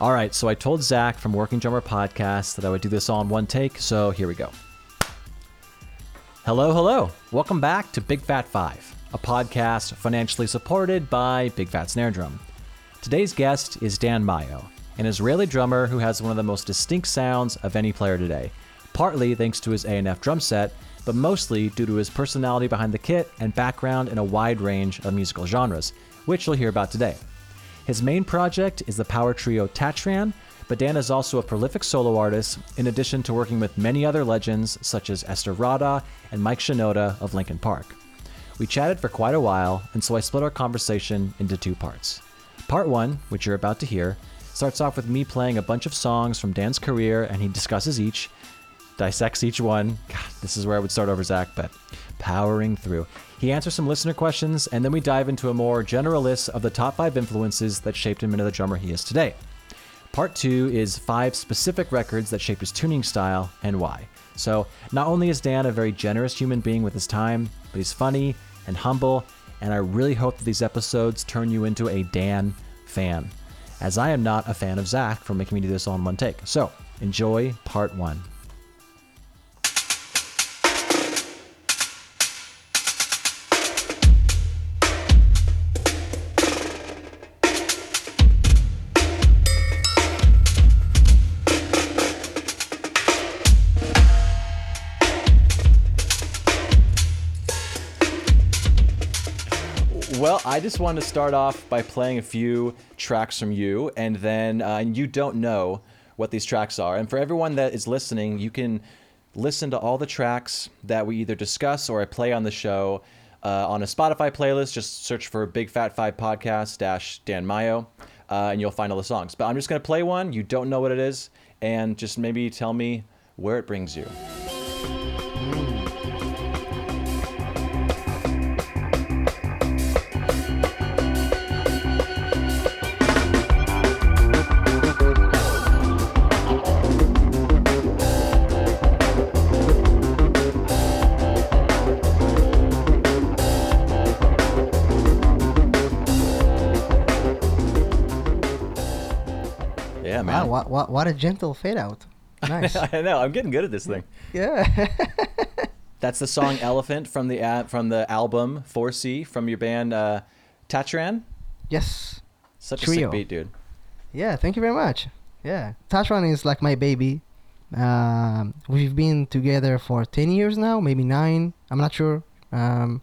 All right, so I told Zach from Working Drummer Podcast that I would do this all in one take, so here we go. Hello, hello. Welcome back to Big Fat Five, a podcast financially supported by Big Fat Snare Drum. Today's guest is Dan Mayo, an Israeli drummer who has one of the most distinct sounds of any player today, partly thanks to his A&F drum set, but mostly due to his personality behind the kit and background in a wide range of musical genres, which you'll hear about today. His main project is the power trio Tatran, but Dan is also a prolific solo artist, in addition to working with many other legends such as Ester Rada and Mike Shinoda of Linkin Park. We chatted for quite a while, and so I split our conversation into two parts. Part one, which you're about to hear, starts off with me playing a bunch of songs from Dan's career, and he discusses each, dissects each one. God, this is where I would start over Zach, but powering through. He answers some listener questions, and then we dive into a more general list of the top five influences that shaped him into the drummer he is today. Part two is five specific records that shaped his tuning style and why. So, not only is Dan a very generous human being with his time, but he's funny and humble, and I really hope that these episodes turn you into a Dan fan, as I am not a fan of Zach for making me do this all in one take. So, enjoy part one. I just wanted to start off by playing a few tracks from you, and then uh, you don't know what these tracks are. And for everyone that is listening, you can listen to all the tracks that we either discuss or I play on the show uh, on a Spotify playlist. Just search for Big Fat Five Podcast dash Dan Mayo, uh, and you'll find all the songs. But I'm just gonna play one. You don't know what it is, and just maybe tell me where it brings you. What, what, what a gentle fade out. Nice. I know. I'm getting good at this thing. yeah. That's the song "Elephant" from the uh, from the album Foresee from your band uh, Tatran. yes. Such a Trio. sick beat, dude. Yeah, thank you very much. Yeah. Tatran is like my baby. Um, we've been together for 10 years now, maybe 9. I'm not sure. Um,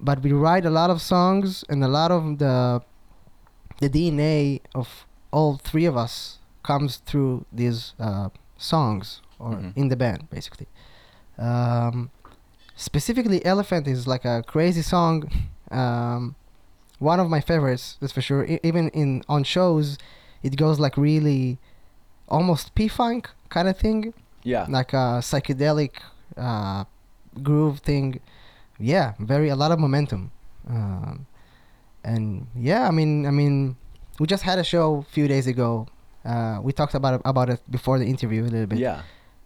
but we write a lot of songs and a lot of the the DNA of all three of us comes through these uh, songs or Mhm. in the band basically. Um, specifically, Elephant is like a crazy song. Um, one of my favorites, that's for sure. E- even in on shows, it goes like really, almost P funk kind of thing, Yeah. like a psychedelic uh, groove thing. Yeah, very a lot of momentum. Um, and yeah, I mean, I mean, we just had a show a few days ago. Uh, we talked about it, about it before the interview a little bit. Yeah.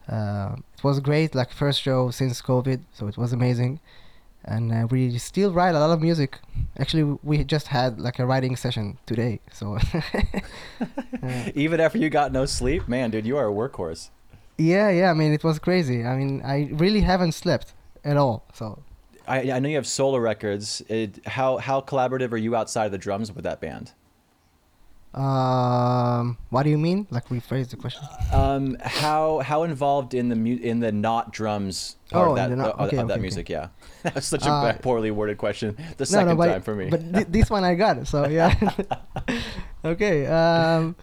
Uh, it was great, like first show since COVID, so it was amazing. And uh, we still write a lot of music. Actually, we just had like a writing session today. So uh, Even after you got no sleep, man, dude, you are a workhorse. yeah, yeah. I mean, it was crazy. I mean, I really haven't slept at all. So I, I know you have solo records. It, how how collaborative are you outside of the drums with that band? Um, what do you mean? Like rephrase the question. Um, how how involved in the mu- in the not drums part Oh, of that in the not- of, okay, of that okay, music? Yeah, that's such a Uh, poorly worded question. The second but, time for me. But th- this one I got. So yeah. okay. Um,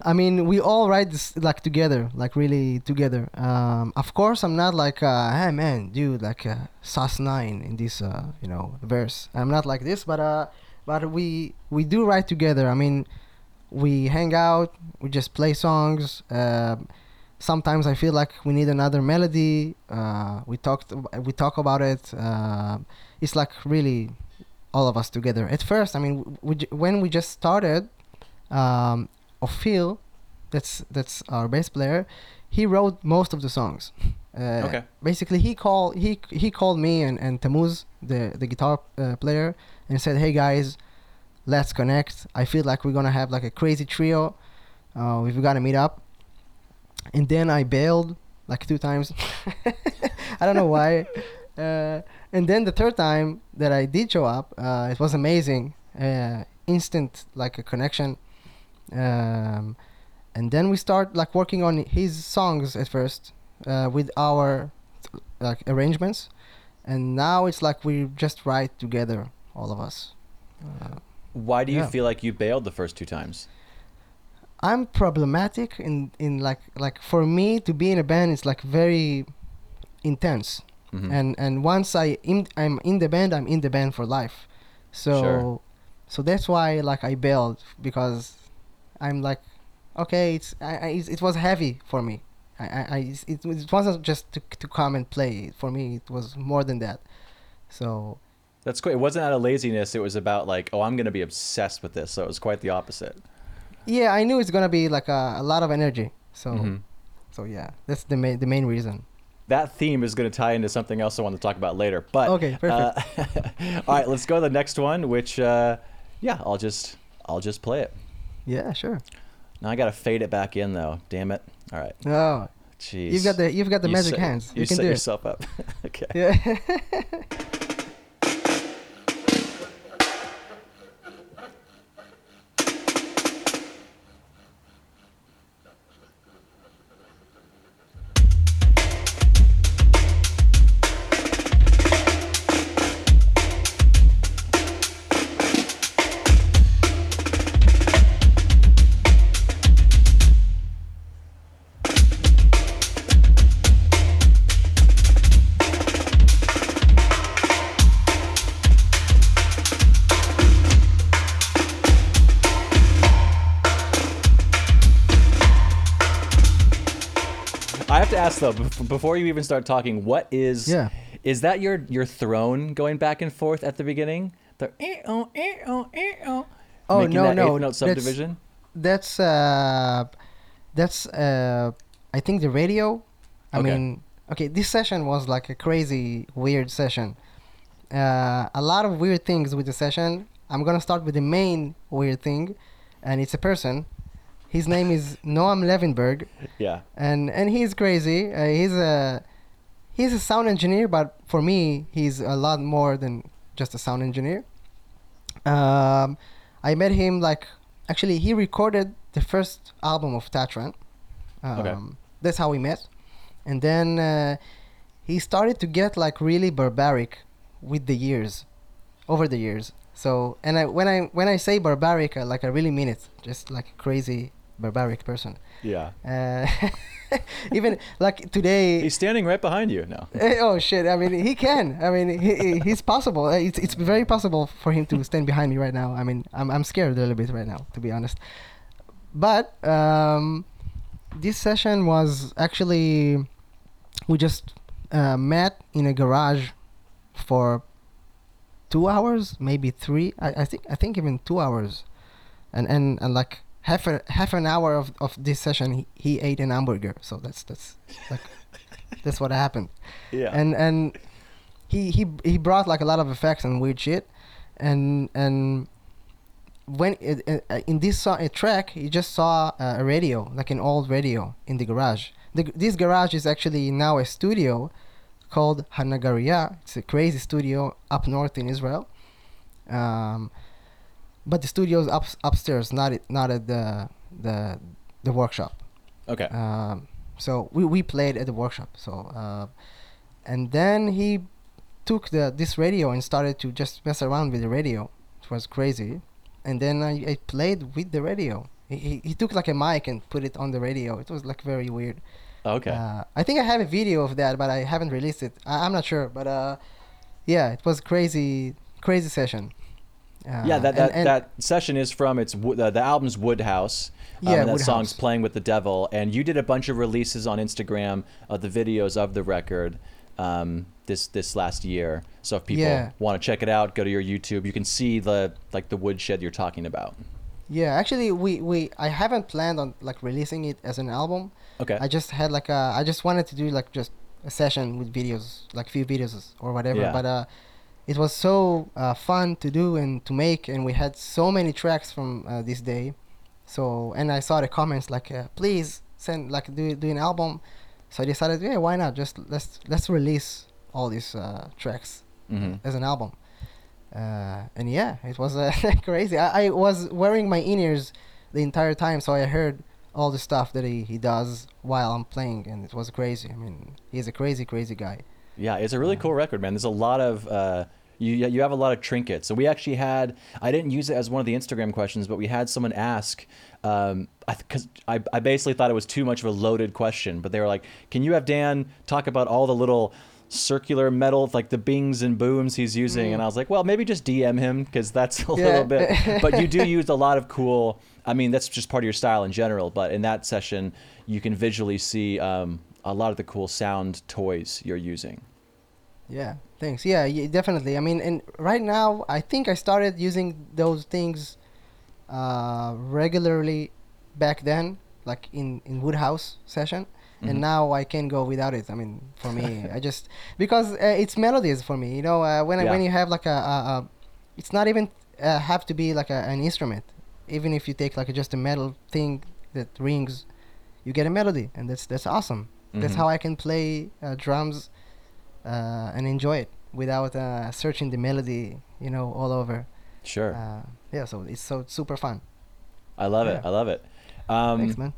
I mean, we all write this like together, like really together. Um, of course, I'm not like, uh, hey man, dude, like uh, Sus Nine in this, uh, you know, verse. I'm not like this, but uh, but we we do write together. I mean, we hang out, we just play songs. Um sometimes I feel like we need another melody. Uh, we talked, we talk about it. Uh, it's like really all of us together. At first, I mean, we, when we just started, um, Ophir, that's that's our bass player, he wrote most of the songs. Uh, Okay. Basically, he called he he called me and and Tamuz, the the guitar uh, player, and said, "Hey guys, let's connect. I feel like we're gonna have like a crazy trio. Uh, we've got to meet up. And then I bailed like two times. I don't know why. Uh, and then the third time that I did show up, uh, it was amazing. Uh, instant like a connection. Um, and then we start like working on his songs at first uh, with our like arrangements, and now it's like we just write together, all of us. Uh, Why do you Yeah. feel like you bailed the first two times? I'm problematic in in like like for me to be in a band is like very intense. Mhm. and and once I in, I'm in the band, I'm in the band for life. So Sure. so that's why like I bailed because I'm like okay, it's I, I it was heavy for me. I, I, I it, it wasn't just to to come and play. For me, it was more than that. So That's great. It wasn't out of laziness. It was about like, oh, I'm going to be obsessed with this. So it was quite the opposite. yeah, I knew it's gonna be like a, a lot of energy. So Mhm. so yeah, that's the main the main reason. That theme is going to tie into something else I want to talk about later. But Okay, perfect. uh, all right, let's go to the next one. Which, uh, yeah, I'll just I'll just play it. Yeah, sure. Now I got to fade it back in though. Damn it. All right. Oh, Jeez. you've got the you've got the You magic set- hands. You, You, can set do it. yourself up. okay. Yeah. to ask though, before you even start talking, what is Yeah. is that your your throne going back and forth at the beginning? The eh, oh, eh, oh, eh, oh. Oh, Making no, that no, eighth note that's- subdivision. that's uh that's uh i think the radio i Okay. mean okay this session was like a crazy weird session uh a lot of weird things with the session i'm gonna start with the main weird thing and it's a person his name is noam Levinberg. Yeah. and and he's crazy uh, he's a he's a sound engineer but for me he's a lot more than just a sound engineer um i met him like actually he recorded the first album of tatran um, Okay. that's how we met and then uh, he started to get like really barbaric with the years over the years so and i when i when i say barbaric I, like i really mean it just like crazy barbaric person Yeah. uh, even like today. He's standing right behind you now. Oh shit! I mean, he can. I mean, he, he- he's possible. Uh, It's it's very possible for him to stand behind me right now. I mean, I'm I'm scared a little bit right now, to be honest. But um, this session was actually we just uh, met in a garage for two hours, maybe three. I, I think I think even two hours, and and, and like half a half an hour of, of this session, he, he ate an hamburger. So that's that's like that's what happened. Yeah. and and he he he brought like a lot of effects and weird shit. And and when it, uh, in this song, a track he just saw uh, a radio like an old radio in the garage. The, this garage is actually now a studio called Hanagaria it's a crazy studio up north in Israel. Um, but the studio is up, upstairs not it, not at the the the workshop okay. um, so we, we played at the workshop. So uh, and then he took the this radio and started to just mess around with the radio. It was crazy. And then I, I played with the radio. He, he, he took like a mic and put it on the radio. It was like very weird. okay. Uh, I think I have a video of that, but I haven't released it. I, I'm not sure, but uh, yeah, it was crazy, crazy session. Uh, yeah, that that, and- that session is from its uh, the album's Woodhouse. Um, Yeah, and that Woodhouse. song's playing with the devil, and you did a bunch of releases on Instagram of the videos of the record um, this this last year. So if people Yeah. want to check it out, go to your YouTube. You can see the like the woodshed you're talking about. Yeah, actually, we, we I haven't planned on like releasing it as an album. Okay. I just had like a I just wanted to do like just a session with videos, like few videos or whatever. Yeah. But uh, it was so uh, fun to do and to make, and we had so many tracks from uh, this day. So and I saw the comments like, uh, please send like do do an album. So I decided, yeah, why not? Just let's let's release all these uh, tracks hmm as an album. Uh, and yeah, it was uh, crazy. I, I was wearing my in ears the entire time, so I heard all the stuff that he, he does while I'm playing, and it was crazy. I mean, he's a crazy, crazy guy. Yeah, it's a really cool record, man. There's a lot of uh, you you have a lot of trinkets. So we actually had I didn't use it as one of the Instagram questions, but we had someone ask um, because I, I basically thought it was too much of a loaded question, but they were like, "Can you have Dan talk about all the little circular metal like the bings and booms he's using?" And I was like, "Well, maybe just DM him because that's a Yeah. little bit." But you do use a lot of cool. I mean, that's just part of your style in general. But in that session, you can visually see um, a lot of the cool sound toys you're using. Yeah, thanks. Yeah, yeah, definitely. I mean, and right now, I think I started using those things uh, regularly back then, like in in Woodhouse session, Mhm. and now I can go without it. I mean, for me, I just because uh, it's melodies for me. You know, uh, when Yeah. when you have like a, a, a it's not even uh, have to be like a, an instrument. Even if you take like just a metal thing that rings, you get a melody, and that's that's awesome. That's Mhm. how I can play uh, drums uh, and enjoy it without uh, searching the melody, you know, all over. Sure. Uh, yeah, so it's so super fun. I love it. I love it. Um, Thanks, man.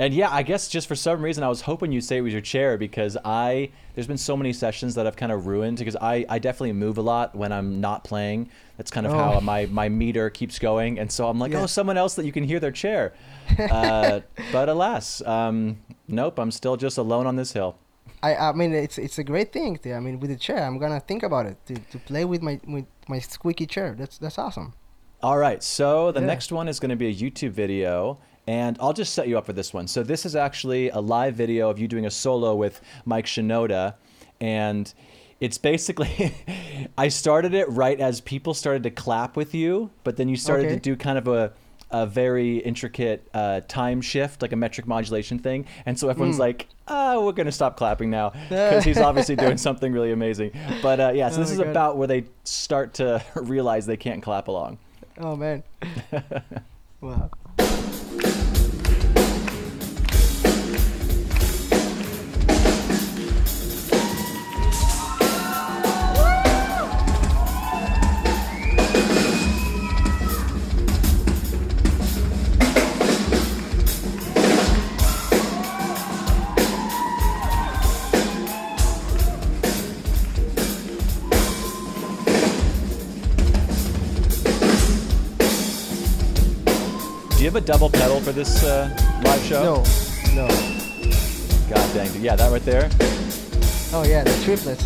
And yeah, I guess just for some reason I was hoping you'd say it was your chair because I there's been so many sessions that I've kind of ruined because I, I definitely move a lot when I'm not playing. That's kind of how Oh. my, my meter keeps going, and so I'm like, Yeah. oh, someone else that you can hear their chair. Uh, but alas, um, nope, I'm still just alone on this hill. I I mean, it's it's a great thing. To, I mean, with the chair, I'm gonna think about it to, to play with my with my squeaky chair. That's that's awesome. All right, so the Yeah. next one is going to be a YouTube video, and I'll just set you up for this one. So this is actually a live video of you doing a solo with Mike Shinoda, and it's basically I started it right as people started to clap with you, but then you started Okay. to do kind of a a very intricate uh, time shift, like a metric modulation thing, and so everyone's Mm. like, "Oh, we're gonna stop clapping now," because he's obviously doing something really amazing. But uh, yeah, so Oh this is God. about where they start to realize they can't clap along. Oh man. wow. You have a double pedal for this uh, live show? No, no. God dang it. Yeah, that right there. Oh yeah, the triplets.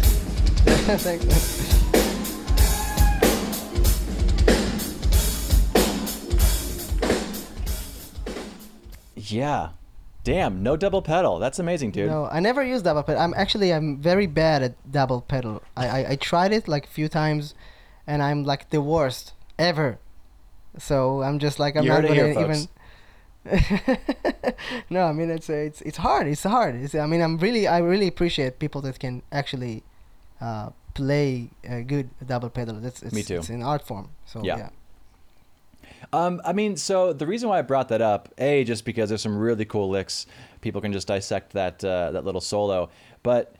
Yeah. Damn, no double pedal. That's amazing, dude. No, I never use double pedal. I'm actually I'm very bad at double pedal. I, I, I tried it like a few times, and I'm like the worst ever. So I'm just like I'm You not heard it here, gonna even. no, I mean it's it's it's hard. It's hard. It's, I mean I'm really I really appreciate people that can actually uh, play a good double pedal. That's it's, Me too. It's an art form. So Yeah. yeah. Um, I mean, so the reason why I brought that up, a, just because there's some really cool licks, people can just dissect that uh, that little solo. But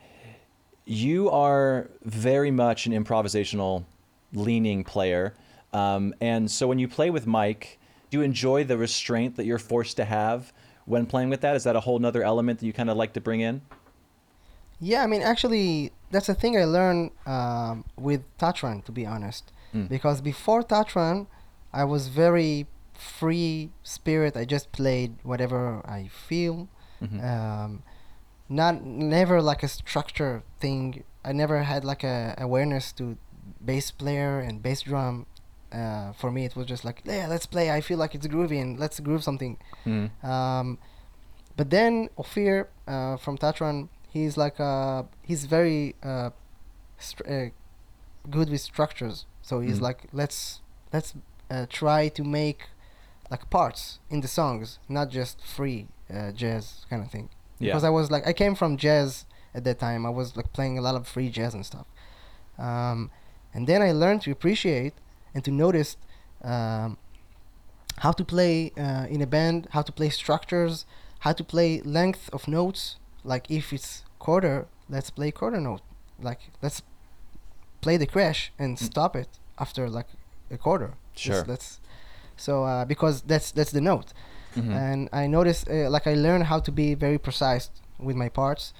you are very much an improvisational leaning player, um, and so when you play with Mike, do you enjoy the restraint that you're forced to have when playing with that? Is that a whole nother element that you kind of like to bring in? Yeah, I mean, actually, that's a thing I learned um, with Tatran, to be honest. Mm. Because before Tatran, I was very free spirit. I just played whatever I feel. Mhm. Um, not never like a structure thing. I never had like a awareness to bass player and bass drum. Uh, for me, it was just like, yeah, let's play. I feel like it's groovy and let's groove something. Mm. Um, but then Ophir uh, from Tatran, he's like uh, he's very uh, str- uh, good with structures. So he's Mm. like, let's let's uh, try to make like parts in the songs, not just free uh, jazz kind of thing. Yeah. Because I was like, I came from jazz at that time. I was like playing a lot of free jazz and stuff. Um, and then I learned to appreciate and to notice um, how to play uh, in a band, how to play structures, how to play length of notes. Like if it's quarter, let's play quarter note. Like let's play the crash and Mm. stop it after like a quarter. Let's- Sure. Let's, so uh, because that's that's the note Mhm. and I noticed uh, like I learned how to be very precise with my parts.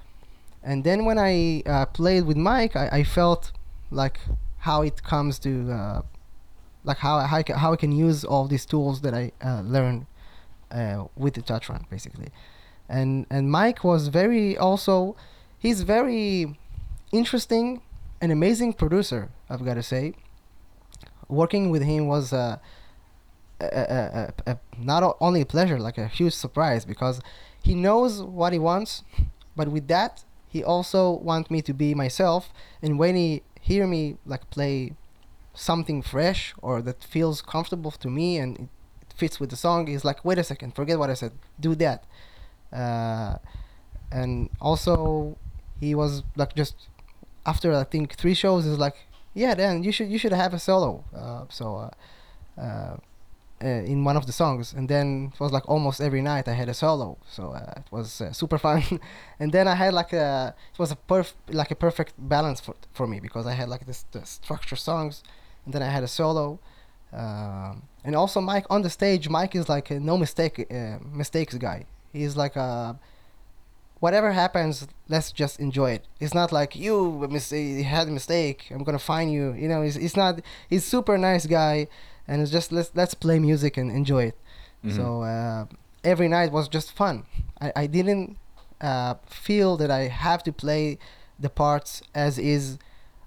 And then when I uh, played with Mike, I, I felt like how it comes to uh, like how how I, can, how I can use all these tools that I uh, learned uh, with the run basically. And and Mike was very also he's very interesting and amazing producer. I've got to say. Working with him was uh, a, a, a, a, not only a pleasure, like a huge surprise because he knows what he wants, but with that he also wants me to be myself. And when he hear me like play something fresh or that feels comfortable to me and it fits with the song, is like, wait a second, forget what I said, do that. Uh, and also he was like just after I think three shows, is like, yeah, then you should you should have a solo. Uh, so. Uh, uh, uh, in one of the songs, and then it was like almost every night I had a solo, so uh, it was super fun. and then I had like a it was a perf like a perfect balance for for me because I had like this the structure songs, and then I had a solo, um, and also Mike on the stage. Mike is like a no mistake uh, mistakes guy. He's like a whatever happens, let's just enjoy it. It's not like you mis- had a mistake. I'm gonna find you. You know, he's, he's not. He's super nice guy, and it's just let's let's play music and enjoy it. Mhm. So uh, every night was just fun. I I didn't uh, feel that I have to play the parts as is.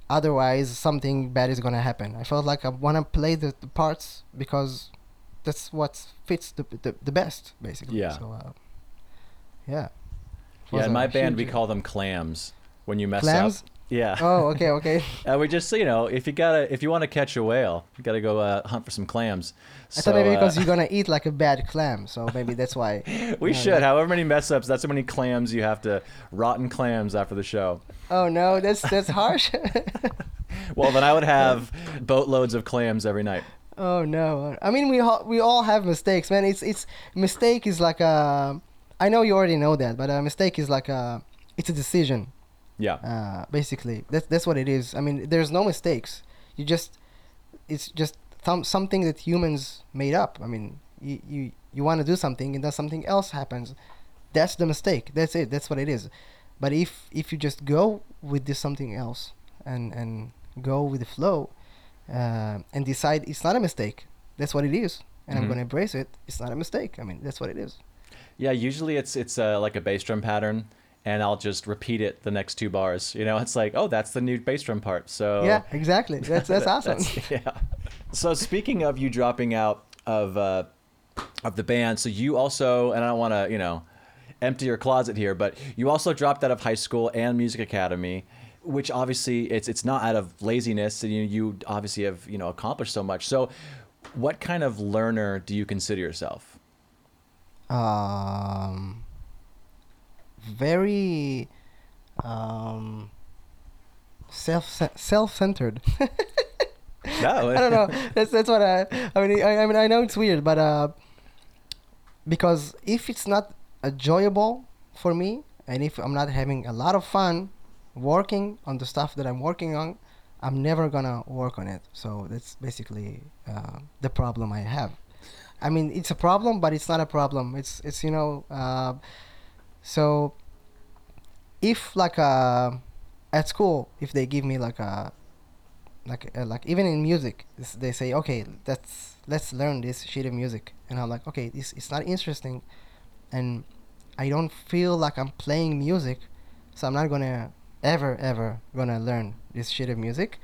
Otherwise, something bad is gonna happen. I felt like I wanna play the, the parts because that's what fits the the, the best, basically. Yeah. So, uh, yeah. Yeah, in my band we call them clams when you mess Clams? up. Yeah. Oh, okay, okay. Uh, we just, you know, if you gotta, if you want to catch a whale, you gotta go uh, hunt for some clams. I So, thought maybe uh, because you're gonna eat like a bad clam, so maybe that's why. we should. However many mess ups, that's how many clams you have to, rotten clams after the show. Oh no, that's that's harsh. Well, then I would have boatloads of clams every night. oh no. I mean, we all, we all have mistakes, man. It's it's mistake is like a. I know you already know that, but a mistake is like a. It's a decision. Yeah. Uh, basically, that's that's what it is. I mean, there's no mistakes. You just, it's just thom- something that humans made up. I mean, you you you want to do something and then something else happens. That's the mistake. That's it. That's what it is. But if if you just go with this something else and and go with the flow, uh, and decide it's not a mistake. That's what it is, and Mhm. I'm gonna embrace it. It's not a mistake. I mean, that's what it is. Yeah. Usually it's it's uh, like a bass drum pattern, and I'll just repeat it the next two bars. You know, it's like, oh, that's the new bass drum part. So Yeah, exactly. That's that's awesome. yeah. So speaking of you dropping out of uh, of the band, so you also, and I don't want to, you know, empty your closet here, but you also dropped out of high school and music academy, which obviously it's it's not out of laziness, and you you obviously have you know accomplished so much. So, what kind of learner do you consider yourself? um, very um, self self centered. No, I don't know. That's that's what I. I mean, I, I mean, I know it's weird, but uh, because if it's not enjoyable for me, and if I'm not having a lot of fun working on the stuff that I'm working on, I'm never gonna work on it. So that's basically uh, the problem I have. I mean, it's a problem, but it's not a problem. It's it's you know, uh, so if like uh, at school, if they give me like a like uh, like even in music they say okay let's let's learn this sheet of music. And i'm like okay this it's not interesting and i don't feel like i'm playing music so i'm not gonna ever ever gonna learn this sheet of music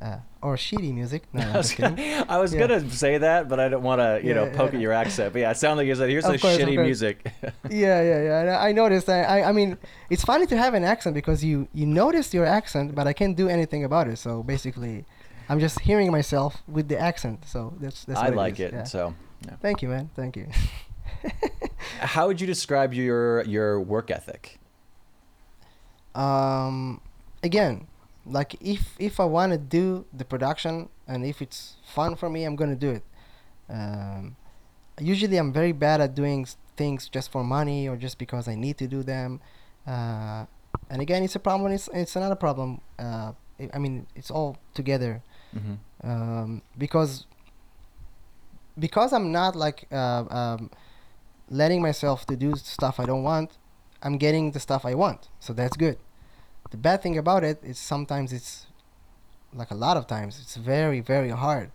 uh, or shitty music no, I was, gonna. I was Yeah. gonna say that, but I don't want to, you know, poke yeah. at your accent. But yeah, it sounded like you said, "Here's Of course, shitty music." yeah yeah yeah I, noticed that I, I mean it's funny to have an accent because you you notice your accent but i can't do anything about it so basically i'm just hearing myself with the accent so that's that's I like it. yeah. So, yeah. thank you man thank you how would you describe your your work ethic? um again like if if i want to do the production and if it's fun for me i'm gonna do it um usually I'm very bad at doing things just for money or just because I need to do them. Uh, and again, it's a problem. It's it's another problem. Uh, I- mean, it's all together hmm um, because because I'm not like uh, um, letting myself to do stuff I don't want. I'm getting the stuff I want, so that's good. The bad thing about it is sometimes it's like a lot of times it's very very hard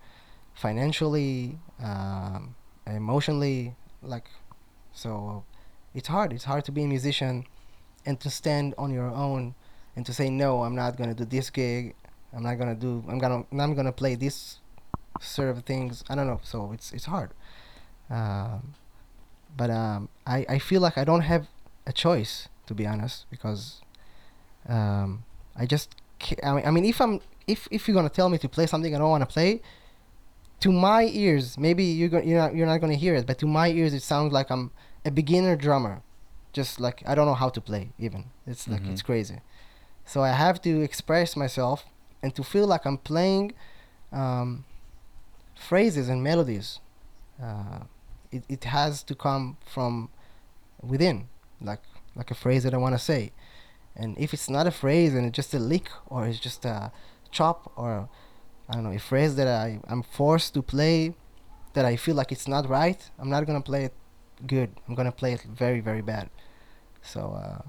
financially, um, emotionally, like so it's hard. It's hard to be a musician and to stand on your own and to say no, I'm not gonna do this gig. I'm not gonna do. I'm gonna. I'm gonna play this sort of things. I don't know. So it's it's hard. Um, but um, I I feel like I don't have a choice to be honest because um, I just I mean, I mean if I'm if if you're gonna tell me to play something I don't want to play, to my ears maybe you're gonna you're not you're not gonna hear it, but to my ears it sounds like I'm a beginner drummer, just like I don't know how to play even. It's like Mhm. it's crazy. So I have to express myself and to feel like I'm playing um, phrases and melodies. Uh, it, it has to come from within, like like a phrase that I want to say. And if it's not a phrase and it's just a lick or it's just a chop or I don't know a phrase that I I'm forced to play that I feel like it's not right, I'm not gonna play it good. I'm gonna play it very very bad. So. Uh,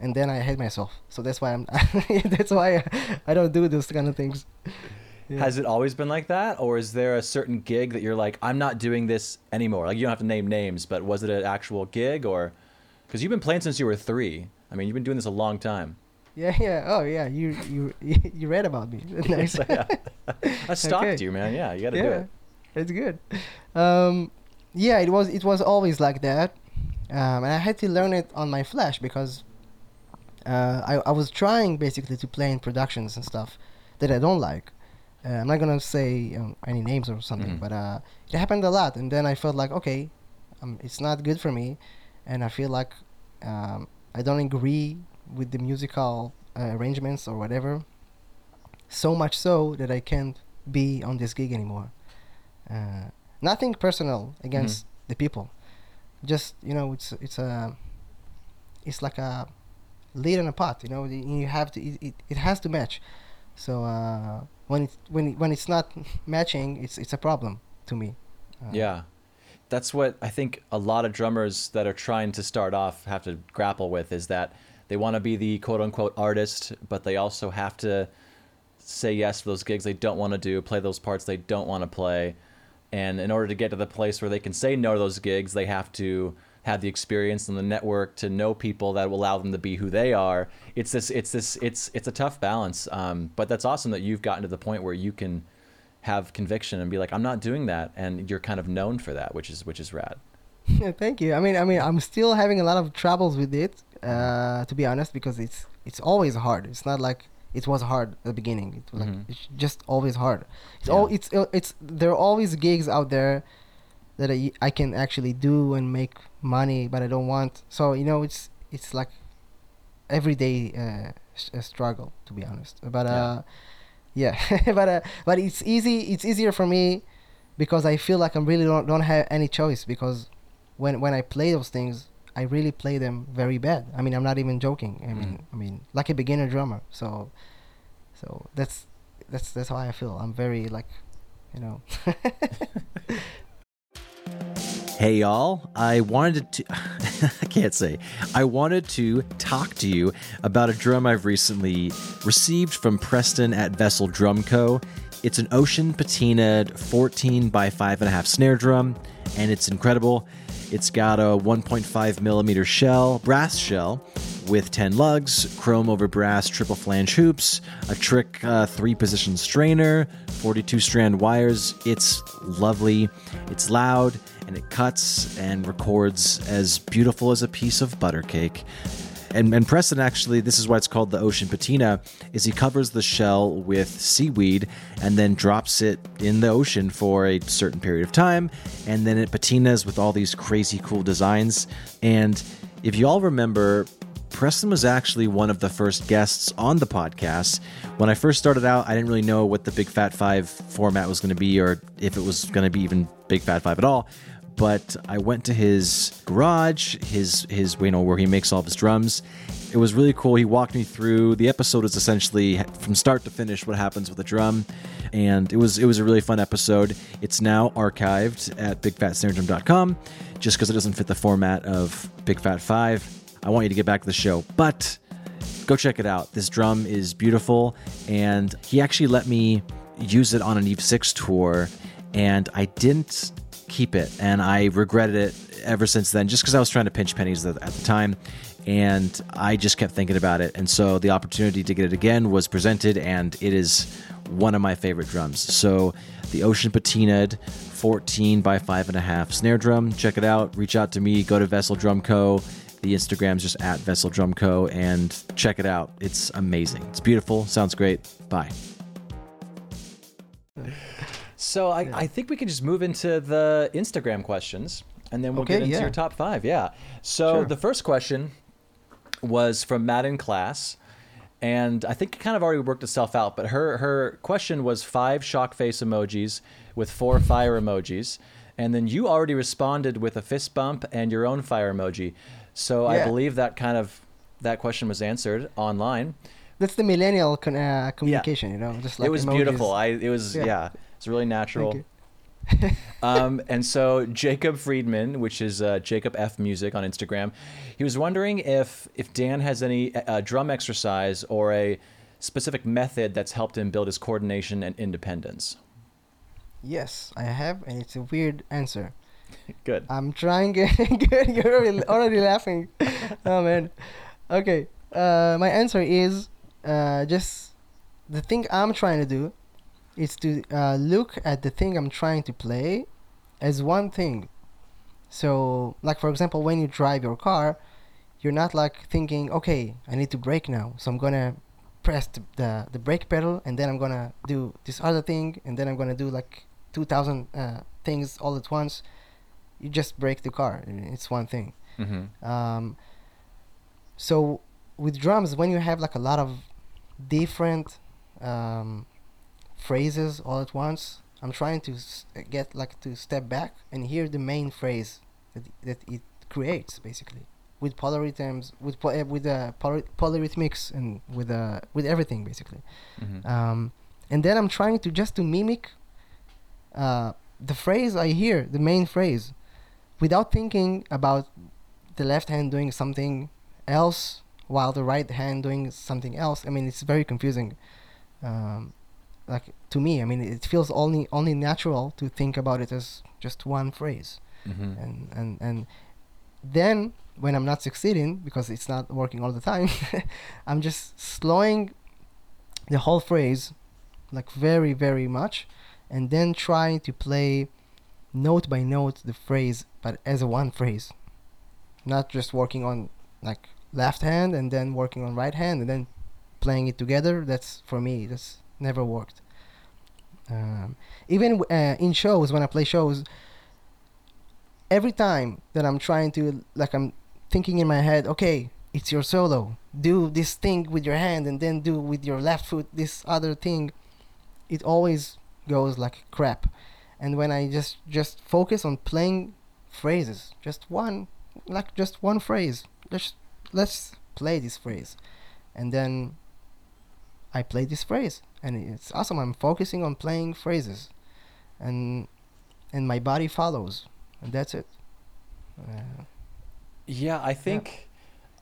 and then I hate myself. So that's why I'm. that's why I, don't do those kind of things. Yeah. Has it always been like that, or is there a certain gig that you're like, I'm not doing this anymore? Like you don't have to name names, but was it an actual gig, or because you've been playing since you were three? I mean, you've been doing this a long time. Yeah, yeah. Oh, yeah. You you you read about me. nice. Yeah. I stalked Okay. you, man. Yeah, you got to do yeah, it. it's good. Um, yeah, it was it was always like that, um, and I had to learn it on my flash because uh, I I was trying basically to play in productions and stuff that I don't like. Uh, I'm not gonna say um, any names or something, Mhm. but uh, it happened a lot, and then I felt like okay, um, it's not good for me, and I feel like um, I don't agree with the musical uh, arrangements or whatever. So much so that I can't be on this gig anymore. Uh, nothing personal against the people, just you know, it's it's a it's like a lid in a pot. You know, you have to it, it, it has to match. So uh, when it when it, when it's not matching, it's it's a problem to me. Uh, Yeah. That's what I think a lot of drummers that are trying to start off have to grapple with is that they want to be the quote unquote artist, but they also have to say yes to those gigs they don't want to do, play those parts they don't want to play. And in order to get to the place where they can say no to those gigs, they have to have the experience and the network to know people that will allow them to be who they are. It's this, it's this, it's it's a tough balance. Um, but that's awesome that you've gotten to the point where you can have conviction and be like, I'm not doing that, and you're kind of known for that, which is which is rad. Yeah, Thank you. I mean, I mean, I'm still having a lot of troubles with it, uh, to be honest, because it's it's always hard. It's not like it was hard at the beginning. It was like Mhm. it's just always hard. It's Yeah. all it's uh, it's there are always gigs out there that I, I can actually do and make money, but I don't want. So you know, it's it's like everyday uh, a struggle, to be honest. But uh, yeah, but uh, but it's easy. It's easier for me because I feel like I really don't don't have any choice because when when I play those things, I really play them very bad. I mean, I'm not even joking. I mean, I mean, like a beginner drummer. So, so that's that's that's how I feel. I'm very like, you know. Hey y'all, I wanted to I can't say. I wanted to talk to you about a drum I've recently received from Preston at Vessel Drum Co. It's an ocean patinaed 14 by 5.5 snare drum, and it's incredible. It's got a 1.5 millimeter shell, brass shell, with 10 lugs, chrome over brass triple flange hoops, a trick uh, three position strainer, 42 strand wires. It's lovely, it's loud, and it cuts and records as beautiful as a piece of butter cake. And, and Preston actually, this is why it's called the ocean patina, is he covers the shell with seaweed and then drops it in the ocean for a certain period of time, and then it patinas with all these crazy cool designs. And if you all remember, Preston was actually one of the first guests on the podcast. When I first started out, I didn't really know what the Big Fat Five format was going to be or if it was going to be even Big Fat Five at all. But I went to his garage, his his you know where he makes all of his drums. It was really cool. He walked me through. The episode is essentially from start to finish what happens with a drum, and it was it was a really fun episode. It's now archived at bigfatsnaredrum.com, just because it doesn't fit the format of Big Fat Five. I want you to get back to the show, but go check it out. This drum is beautiful, and he actually let me use it on an Eve Six tour, and I didn't keep it, and I regretted it ever since then, just because I was trying to pinch pennies at the time, and I just kept thinking about it, and so the opportunity to get it again was presented, and it is one of my favorite drums. So the Ocean Patinaed 14 by five and a half snare drum. Check it out. Reach out to me. Go to Vessel Drum Co. The Instagram's just at Vessel Drum Co. and check it out. It's amazing. It's beautiful. Sounds great. Bye. So I, I think we can just move into the Instagram questions and then we'll Okay, get into yeah. your top five. Yeah. So Sure. the first question was from Matt in class. And I think it kind of already worked itself out, but her her question was five shock face emojis with four fire emojis. And then you already responded with a fist bump and your own fire emoji. So I believe that kind of that question was answered online. That's the millennial con- uh, communication, you know, just like it was emojis. beautiful. I it was yeah, Yeah. It's really natural. um, and so Jacob Friedman, which is uh, Jacob F Music on Instagram, he was wondering if if Dan has any uh, drum exercise or a specific method that's helped him build his coordination and independence. Yes, I have, and it's a weird answer. Good. I'm trying. Good, You're already, already laughing. Oh man. Okay. Uh, my answer is uh, just the thing I'm trying to do is to uh, look at the thing I'm trying to play as one thing. So, like for example, when you drive your car, you're not like thinking, okay, I need to brake now, so I'm gonna press the, the, the brake pedal, and then I'm gonna do this other thing, and then I'm gonna do like two thousand uh, things all at once. You just brake the car. It's one thing. Mm-hmm. Um, so with drums, when you have like a lot of different um, phrases all at once, I'm trying to get like to step back and hear the main phrase that that it creates basically with polyrhythms, with po- uh, with uh, poly- polyrhythmics and with uh, with everything basically. Mm-hmm. Um, and then I'm trying to just to mimic uh, the phrase I hear, the main phrase, without thinking about the left hand doing something else while the right hand doing something else. I mean, it's very confusing. Um, like to me, I mean, it feels only only natural to think about it as just one phrase Mm-hmm. and and and then when I'm not succeeding because it's not working all the time, I'm just slowing the whole phrase like very very much, and then trying to play note by note the phrase, but as a one phrase, not just working on like left hand and then working on right hand and then playing it together. That's for me. That's never worked. Um, even uh, in shows when I play shows, every time that I'm trying to like I'm thinking in my head, okay, it's your solo. Do this thing with your hand and then do with your left foot this other thing. It always goes like crap. And when I just just focus on playing phrases, just one like just one phrase. Just let's play this phrase. And then I play this phrase and it's awesome. I'm focusing on playing phrases. And and my body follows and that's it. Uh, Yeah, I think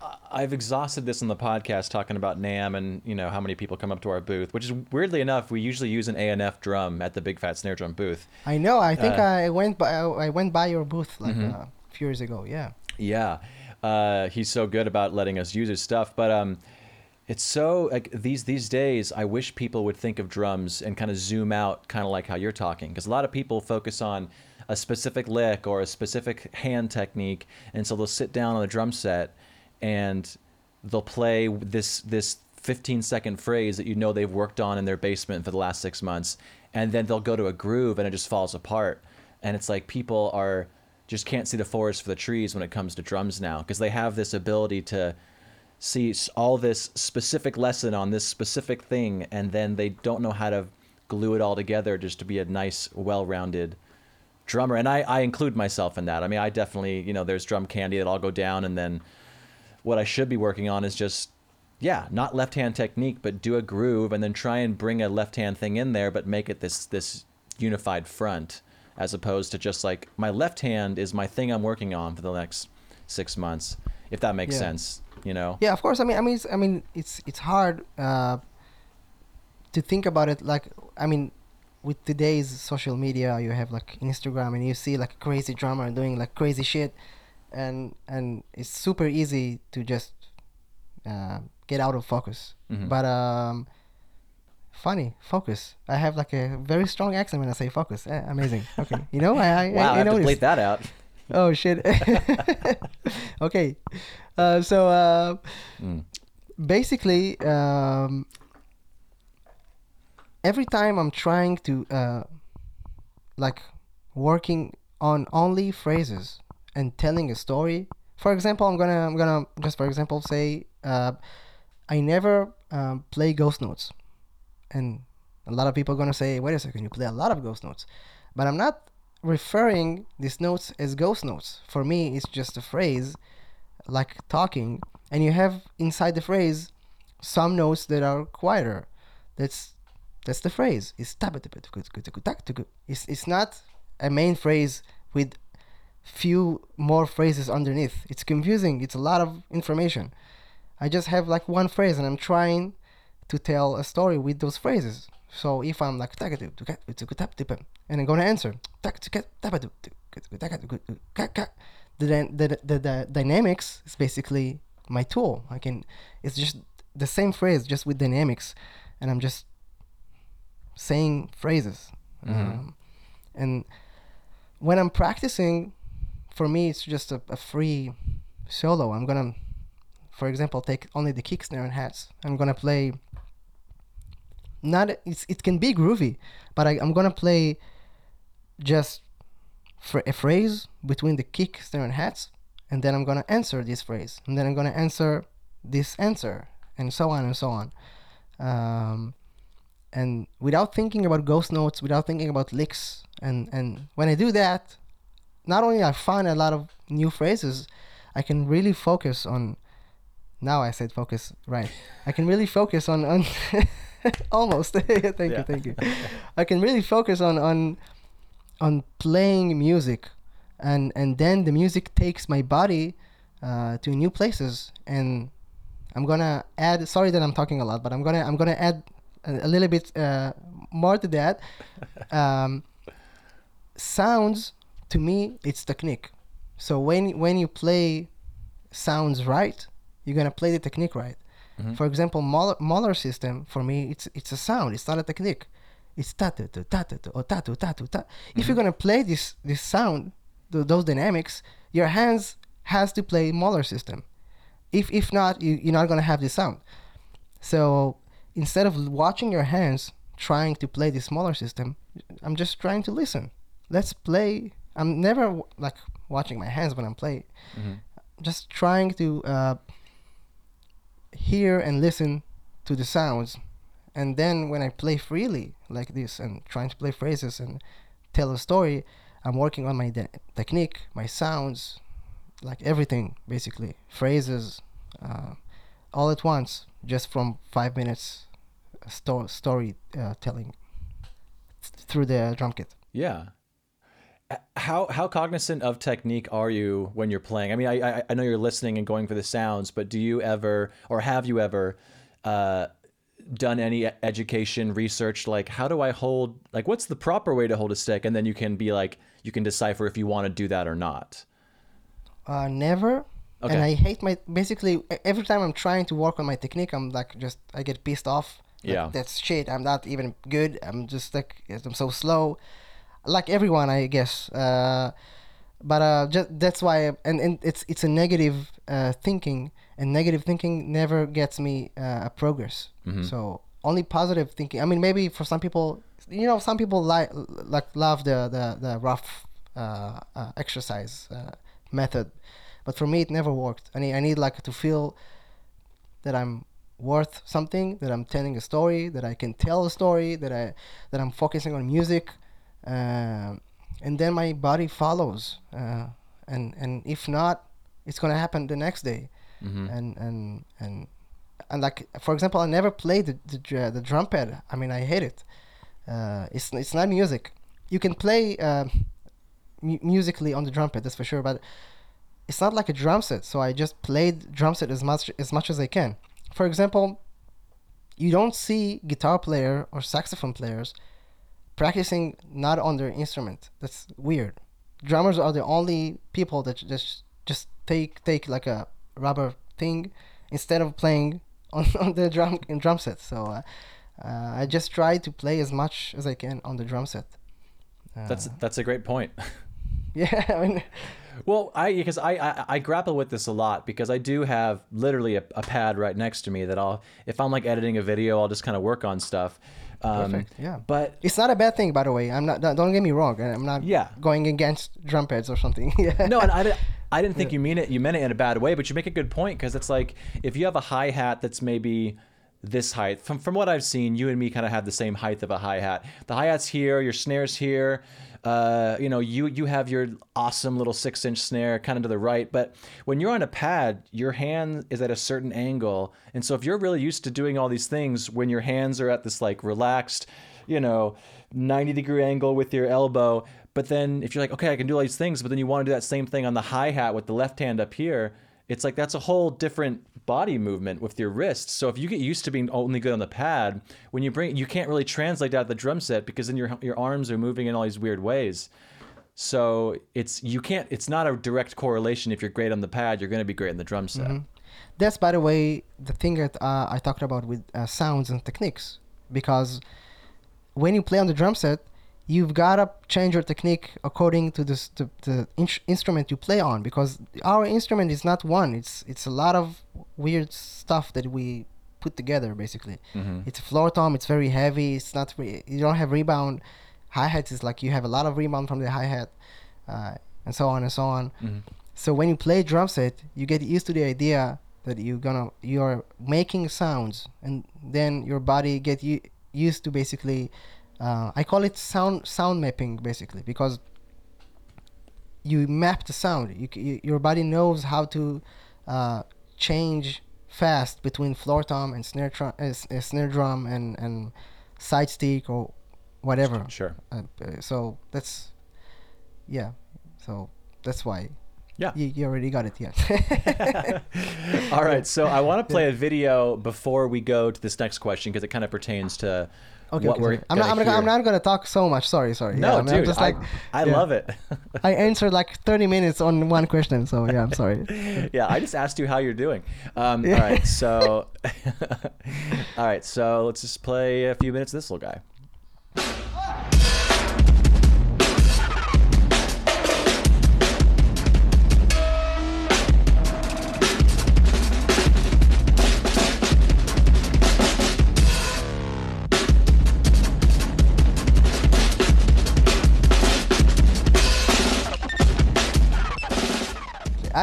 I I've exhausted this on the podcast talking about Nam and you know how many people come up to our booth, which is weirdly enough we usually use an A&F drum at the Big Fat Snare Drum booth. I know. I think Uh, I went by. I went by your booth like Mhm. uh, a few years ago. Yeah. Yeah, uh, he's so good about letting us use his stuff. But um, it's so like these these days. I wish people would think of drums and kind of zoom out, kind of like how you're talking, because a lot of people focus on a specific lick or a specific hand technique, and so they'll sit down on a drum set and they'll play this this 15 second phrase that you know they've worked on in their basement for the last six months, and then they'll go to a groove and it just falls apart. And it's like people are just can't see the forest for the trees when it comes to drums now because they have this ability to see all this specific lesson on this specific thing and then they don't know how to glue it all together just to be a nice well-rounded drummer, and I, I include myself in that. I mean, I definitely, you know, there's drum candy that I'll go down, and then what I should be working on is just, yeah, not left hand technique, but do a groove, and then try and bring a left hand thing in there, but make it this this unified front, as opposed to just like my left hand is my thing I'm working on for the next six months, if that makes Yeah. sense, you know. Yeah, of course. I mean, I mean, it's, I mean, it's it's hard uh, to think about it. Like, I mean, with today's social media, you have like Instagram, and you see like a crazy drummer doing like crazy shit, and and it's super easy to just uh, get out of focus. Mhm. But um, funny focus. I have like a very strong accent when I say focus. Eh, amazing. Okay, you know, I I, Wow, I, I, I have to noticed. bleep that out. Oh shit. okay. Uh, so uh, Mm. basically, um, every time I'm trying to uh, like working on only phrases and telling a story. For example, I'm gonna I'm gonna just for example say uh, I never um, play ghost notes, and a lot of people are gonna say, wait a second, you play a lot of ghost notes, but I'm not referring these notes as ghost notes. For me, it's just a phrase like talking, and you have inside the phrase some notes that are quieter. That's that's the phrase. It's it's it's not a main phrase with few more phrases underneath. It's confusing. It's a lot of information. I just have like one phrase and I'm trying to tell a story with those phrases. So if I'm like and I'm gonna answer the the, the, the, the dynamics is basically my tool. I can it's just the same phrase just with dynamics and I'm just saying phrases. Um, and when I'm practicing, for me, it's just a, a free solo. I'm gonna, for example, take only the kick snare and hats. I'm gonna play. Not it's, it can be groovy, but I, I'm gonna play just for a phrase between the kick snare and hats, and then I'm gonna answer this phrase, and then I'm gonna answer this answer, and so on and so on. Um, and without thinking about ghost notes, without thinking about licks, and and when I do that, not only I find a lot of new phrases, I can really focus on. Now I said focus right. I can really focus on on almost. thank you, thank you. I can really focus on on on playing music, and and then the music takes my body uh, to new places, and I'm gonna add. Sorry that I'm talking a lot, but I'm gonna I'm gonna add a, a little bit uh, more to that. Um, sounds to me it's technique. So when when you play sounds right, you're gonna play the technique right. Mm-hmm. For example, Moeller, Moeller system for me it's it's a sound. It's not a technique. It's ta ta ta ta ta ta or ta ta ta. If you're mm-hmm. gonna play this this sound, th- those dynamics, your hands has to play Moeller system. If if not, you, you're not gonna have this sound. So instead of watching your hands trying to play the smaller system, I'm just trying to listen. Let's play. I'm never like watching my hands when I'm playing. Mm-hmm. Just trying to uh, hear and listen to the sounds, and then when I play freely like this and trying to play phrases and tell a story, I'm working on my de- technique, my sounds, like everything basically, phrases, uh, all at once, just from five minutes sto- story uh, telling th- through the drum kit. Yeah. How how cognizant of technique are you when you're playing? I mean, I I, know you're listening and going for the sounds, but do you ever or have you ever uh, done any education research? Like, how do I hold? Like, what's the proper way to hold a stick? And then you can be like, you can decipher if you want to do that or not. Uh, never. Okay. And I hate my basically every time I'm trying to work on my technique, I'm like just I get pissed off. Like, Yeah. that's shit. I'm not even good. I'm just like I'm so slow, like everyone, I guess. Uh, but uh, just that's why, and, and it's it's a negative uh, thinking, and negative thinking never gets me uh, a progress. So only positive thinking. I mean, maybe for some people, you know, some people like like love the the the rough uh, uh, exercise uh, method, but for me, it never worked. I need I need like to feel that I'm worth something, that I'm telling a story, that I can tell a story, that I that I'm focusing on music, um, and then my body follows, uh, and and if not, it's gonna happen the next day, Mhm. and and and and like for example, I never played the the, the drum pad. I mean, I hate it. Uh, it's it's not music. You can play uh, mu- musically on the drum pad, that's for sure, but it's not like a drum set. So I just played drum set as much as much as I can. For example, you don't see guitar player or saxophone players practicing not on their instrument. That's weird. Drummers are the only people that just just take take like a rubber thing instead of playing on, on the drum in drum set. So uh, uh, I just try to play as much as I can on the drum set. Uh, That's that's a great point. yeah. I mean, Well, I because I, I I grapple with this a lot because I do have literally a, a pad right next to me that I'll if I'm like editing a video I'll just kind of work on stuff. Um, Perfect, yeah. But it's not a bad thing, by the way. I'm not. Don't get me wrong. I'm not. Yeah. Going against drum pads or something. yeah. no, and I didn't. I didn't think you mean it. You meant it in a bad way, but you make a good point because it's like if you have a hi hat that's maybe this height. From from what I've seen, you and me kind of have the same height of a hi hat. The hi hat's here, your snare's here. Uh, you know, you you have your awesome little six inch snare kind of to the right, but when you're on a pad, your hand is at a certain angle, and so if you're really used to doing all these things when your hands are at this like relaxed, you know, 90 degree angle with your elbow, but then if you're like, okay, I can do all these things, but then you want to do that same thing on the hi hat with the left hand up here, it's like that's a whole different body movement with your wrists. So if you get used to being only good on the pad, when you bring, you can't really translate that to the drum set because then your your arms are moving in all these weird ways. So it's you can't. It's not a direct correlation. If you're great on the pad, you're going to be great in the drum set. That's by the way the thing that uh, I talked about with uh, sounds and techniques because when you play on the drum set, you've gotta change your technique according to this the, the in- instrument you play on because our instrument is not one. It's it's a lot of weird stuff that we put together basically. It's a floor tom. It's very heavy. It's not re- you don't have rebound. Hi hats is like you have a lot of rebound from the hi hat, uh, and so on and so on. So when you play drum set, you get used to the idea that you're gonna you're making sounds, and then your body get u- used to basically. Uh, I call it sound sound mapping basically because you map the sound. You, you your body knows how to uh, change fast between floor tom and snare trum, uh, uh, snare drum and and side stick or whatever. Sure. Uh, uh, so that's yeah. So that's why Yeah. you, you already got it. Yeah. All right, so I want to play a video before we go to this next question because it kind of pertains to Okay, what okay, we're sorry. I'm not. I'm, gonna not I'm not gonna talk so much. Sorry, sorry. No, yeah, I mean, I'm dude, just I, like, I yeah. love it. I answered like 30 minutes on one question, so yeah, I'm sorry. yeah, I just asked you how you're doing. Um, All right, so all right, so let's just play a few minutes of this little guy.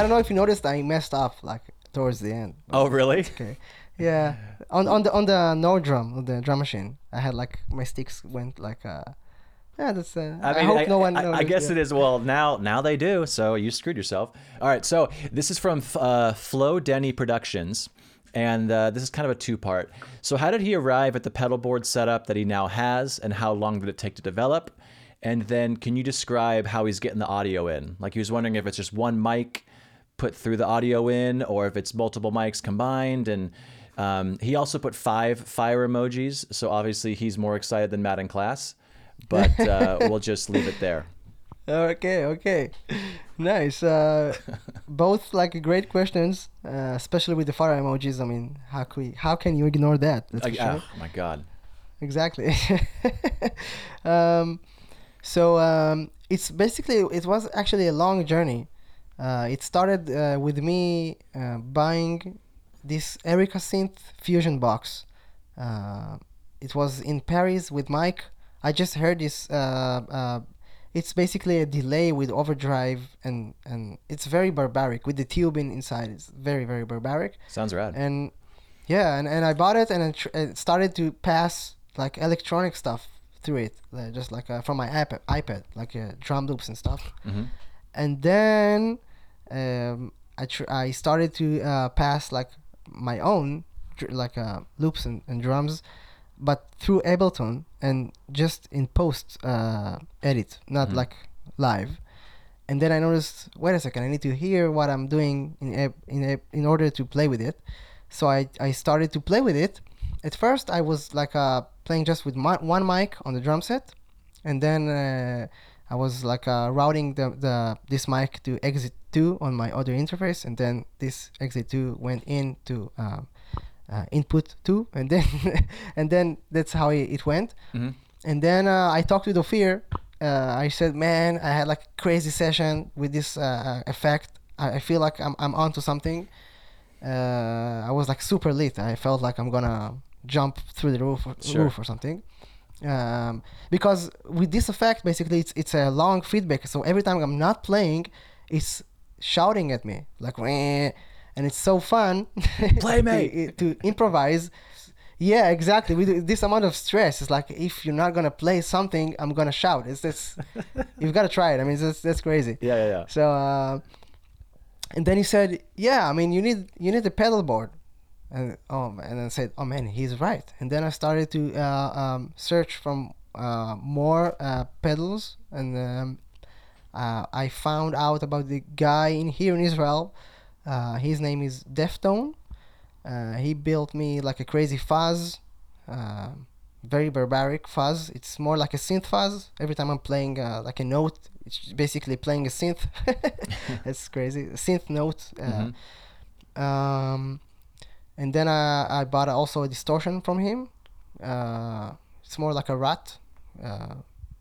Don't know if you noticed, I messed up like towards the end. Oh, really? Okay. Yeah. On on the on the no drum, on the drum machine, I had like my sticks went like uh. Yeah, that's. Uh, I, I hope I, no one. I- I, guess yeah. it is. Well, now now they do. So you screwed yourself. All right. So this is from uh, Flo Denny Productions, and uh, this is kind of a two part. So how did he arrive at the pedal board setup that he now has, and how long did it take to develop? And then can you describe how he's getting the audio in? Like he was wondering if it's just one mic put through the audio in, or if it's multiple mics combined, and. Um, he also put five fire emojis, so obviously he's more excited than Matt in class. But uh, we'll just leave it there. Okay, okay, nice. Uh, both like great questions, uh, especially with the fire emojis. I mean, how can we, how can you ignore that? That's Like, sure. oh my god. exactly um, so um, it's basically it was actually a long journey uh, it started uh, with me uh, buying this Erica synth fusion box uh, it was in paris with mike i just heard this uh, uh, it's basically a delay with overdrive and and it's very barbaric with the tubing inside it's very very barbaric Sounds rad. and yeah and, and i bought it and it, tr- it started to pass like electronic stuff through it, just like uh, from my iPad, iPad, like uh, drum loops and stuff. Mhm. And then um, I tr- I started to uh, pass like my own like uh, loops and, and drums, but through Ableton and just in post uh, edit, not Mhm. like live. And then I noticed, wait a second, I need to hear what I'm doing in Ab- in Ab- in order to play with it. So I, I started to play with it. At first, I was like uh, playing just with my, one mic on the drum set, and then uh, I was like uh, routing the, the this mic to exit two on my audio interface, and then this exit two went into um, uh, input two, and then and then that's how it, it went. Mhm. And then uh, I talked with Ophir. Uh, I said, "Man, I had like a crazy session with this uh, effect. I, I feel like I'm I'm onto something." Uh, I was like super lit. I felt like I'm gonna jump through the roof or, Sure. roof or something. Um, because with this effect, basically, it's it's a long feedback. So every time I'm not playing, it's shouting at me like, "Wah," and it's so fun. Play, mate. to, to improvise. Yeah, exactly. With this amount of stress, it's like if you're not gonna play something, I'm gonna shout. It's this. you've got to try it. I mean, that's that's crazy. Yeah, yeah, yeah. So, uh, and then he said, "Yeah, I mean, you need you need a pedal board." And oh, and I said, "Oh man, he's right." And then I started to uh, um, search from uh, more uh, pedals, and um, uh, I found out about the guy in here in Israel. Uh, his name is Deftone. Uh, he built me like a crazy fuzz, very barbaric fuzz. It's more like a synth fuzz. Every time I'm playing uh, like a note, it's basically playing a synth. It's crazy. A synth note. Mhm. um, and then I, I bought also a distortion from him. Uh, it's more like a rat uh,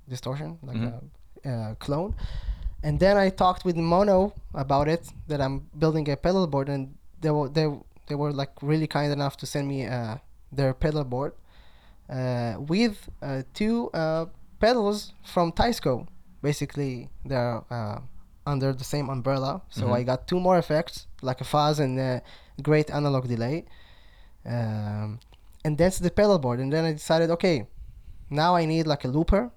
distortion, like Mhm. a, a clone. And then I talked with Mono about it that I'm building a pedal board, and they were they they were like really kind enough to send me uh, their pedal board uh, with uh, two uh, pedals from Tysco. Basically, they're uh, under the same umbrella. So Mhm. I got two more effects, like a fuzz and a great analog delay. Um, and that's the pedal board. And then I decided, okay, now I need like a looper.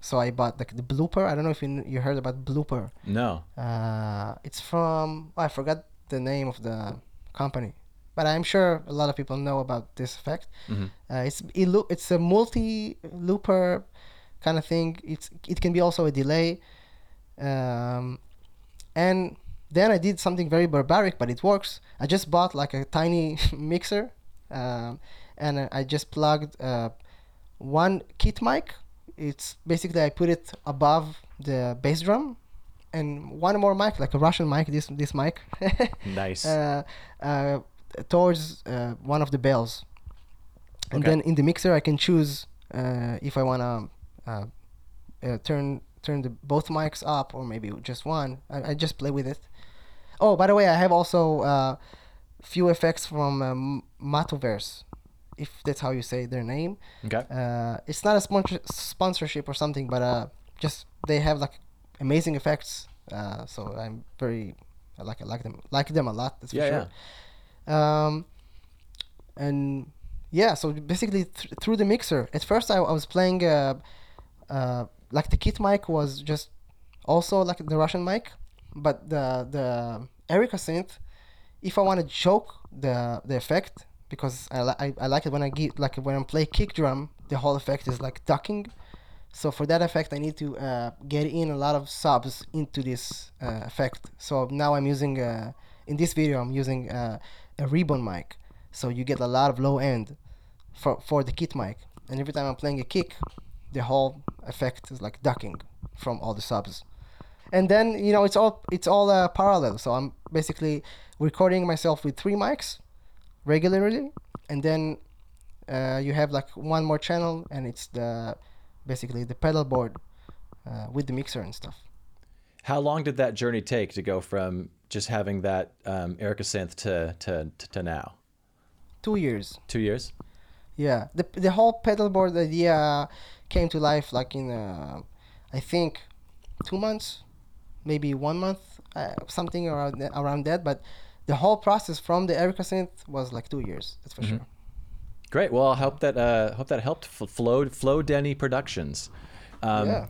So I bought like the blooper. I don't know if you, you heard about blooper. No. Uh, it's from oh, I forgot the name of the company, but I'm sure a lot of people know about this effect. Mhm. Uh, it's it loo- it's a multi looper kind of thing. It's it can be also a delay, um, and then I did something very barbaric, but it works. I just bought like a tiny mixer, um, and I- just plugged uh, one kit mic. It's basically I put it above the bass drum, and one more mic, like a Russian mic. This this mic. Nice. uh, uh, towards uh, one of the bells. And Okay. then in the mixer, I can choose uh, if I want to uh, uh, turn turn the both mics up or maybe just one. I, I just play with it. Oh, by the way, I have also uh, few effects from um, Mattoverse, if that's how you say their name. okay. Uh, it's not a sponsor- sponsorship or something, but uh, just they have like amazing effects. Uh, so I'm very I like I like them like them a lot. That's for Yeah, sure. Um, and yeah, so basically th- through the mixer. At first, I, I was playing uh, uh, like the kit mic was just also like the Russian mic, but the the Erica synth. If I want to choke the the effect because I, li- I, I like it when I get like when I play kick drum, the whole effect is like ducking. So for that effect, I need to uh, get in a lot of subs into this uh, effect. So now I'm using uh, in this video I'm using uh, a ribbon mic. So you get a lot of low end for for the kit mic, and every time I'm playing a kick, the whole effect is like ducking from all the subs. And then you know it's all it's all uh, parallel. So I'm basically recording myself with three mics regularly, and then uh, you have like one more channel, and it's the basically the pedal board uh, with the mixer and stuff. How long did that journey take to go from just having that um, Erica synth to, to, to, to now? Two years. Two years? Yeah, the the whole pedal board idea came to life like in uh, I think two months, maybe one month, uh, something around tha- around that. But the whole process from the Erica synth was like two years. That's for Mhm. sure. Great. Well, I hope that uh, hope that helped. F- Flow Flow Denny Productions. Um, Yeah.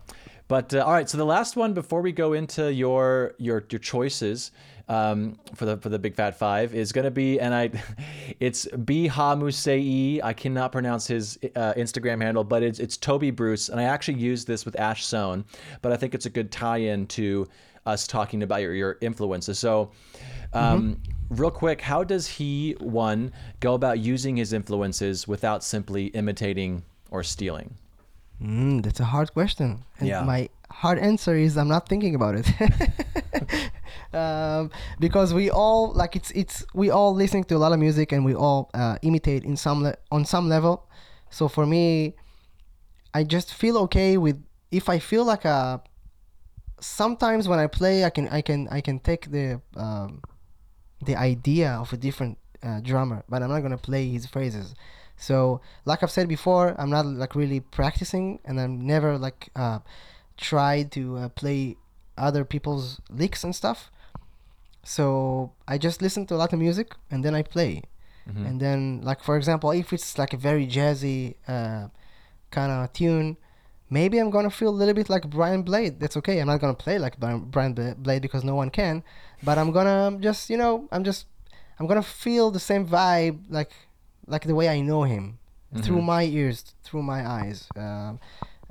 But uh, all right. So the last one before we go into your your your choices um, for the for the Big Fat Five is going to be, and I, it's Biha Musei. I cannot pronounce his uh, Instagram handle, but it's it's Toby Bruce, and I actually used this with Ash Soan, but I think it's a good tie-in to us talking about your your influences. So. Um, Real quick, how does he one go about using his influences without simply imitating or stealing? Mm, that's a hard question. And Yeah. my hard answer is I'm not thinking about it. um, because we all like it's it's we all listening to a lot of music and we all uh, imitate in some le- on some level. So for me, I just feel okay with if I feel like a. Sometimes when I play, I can I can I can take the um, the idea of a different uh, drummer, but I'm not gonna play his phrases. So, like I've said before, I'm not like really practicing, and I'm never like uh, tried to uh, play other people's licks and stuff. So I just listen to a lot of music, and then I play. And then, like for example, if it's like a very jazzy uh, kind of tune, maybe I'm gonna feel a little bit like Brian Blade. That's okay. I'm not gonna play like Brian Blade because no one can, but I'm gonna just you know I'm just I'm gonna feel the same vibe like like the way I know him through my ears, through my eyes, um,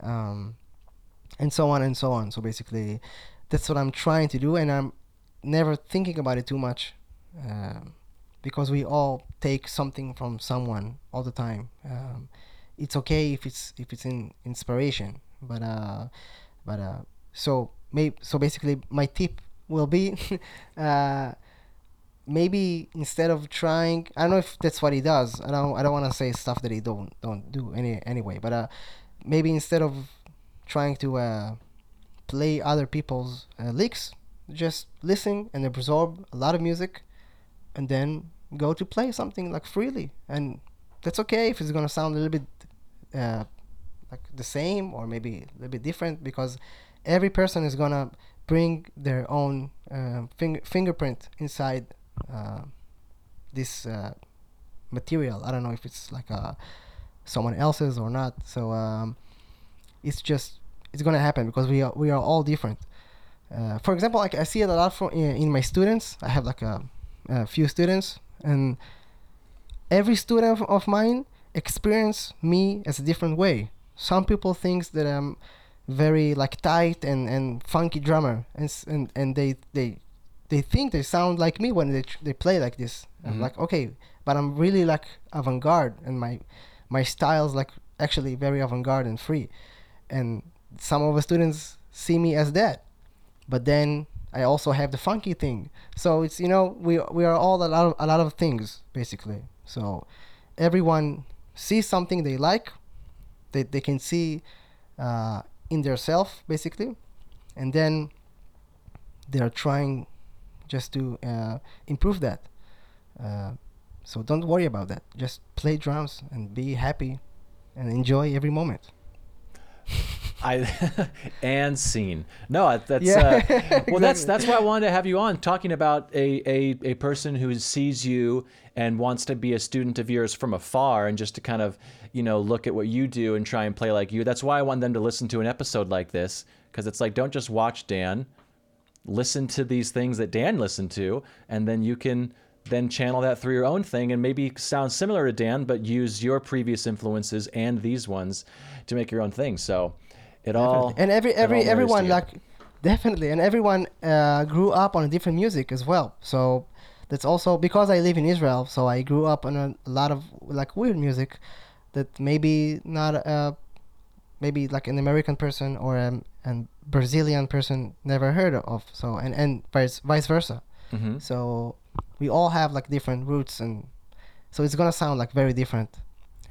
um, and so on and so on. So basically, that's what I'm trying to do, and I'm never thinking about it too much. Um, because we all take something from someone all the time. Um, it's okay if it's if it's in inspiration, but uh, but uh, so maybe so basically my tip will be, uh, maybe instead of trying, I don't know if that's what he does. I don't I don't want to say stuff that he don't don't do any anyway, but uh, maybe instead of trying to uh, play other people's uh, licks, just listen and absorb a lot of music and then go to play something like freely and that's okay if it's gonna sound a little bit uh, like the same or maybe a little bit different because every person is gonna bring their own uh, finger fingerprint inside uh, this uh, material. I don't know if it's like uh, someone else's or not. So um, it's just it's gonna happen because we are we are all different. Uh, for example like i see it a lot from in, in my students. I have like a, a few students and every student of mine experience me as a different way some people think that i'm very like tight and, and funky drummer and, and and they they they think they sound like me when they tr- they play like this i'm Mhm. like okay but i'm really like avant-garde and my my style's like actually very avant-garde and free and some of the students see me as that but then I also have the funky thing. So it's you know we we are all a lot of a lot of things basically. So everyone sees something they like, they they can see uh, in their self basically, and then they are trying just to uh, improve that. Uh, so don't worry about that. Just play drums and be happy, and enjoy every moment. I and scene. No, that's Yeah, uh, well. That's that's why I wanted to have you on talking about a, a a person who sees you and wants to be a student of yours from afar and just to kind of you know look at what you do and try and play like you. That's why I want them to listen to an episode like this because it's like don't just watch Dan, listen to these things that Dan listened to, and then you can then channel that through your own thing and maybe sound similar to Dan, but use your previous influences and these ones to make your own thing. So it all. And every every everyone together. like definitely. And everyone uh, grew up on a different music as well. So that's also because i live in israel so i grew up on a, a lot of like weird music that maybe not uh maybe like an american person or um, an brazilian person never heard of. So and and vice, vice versa. Mhm. so we all have like different roots and so it's gonna sound like very different.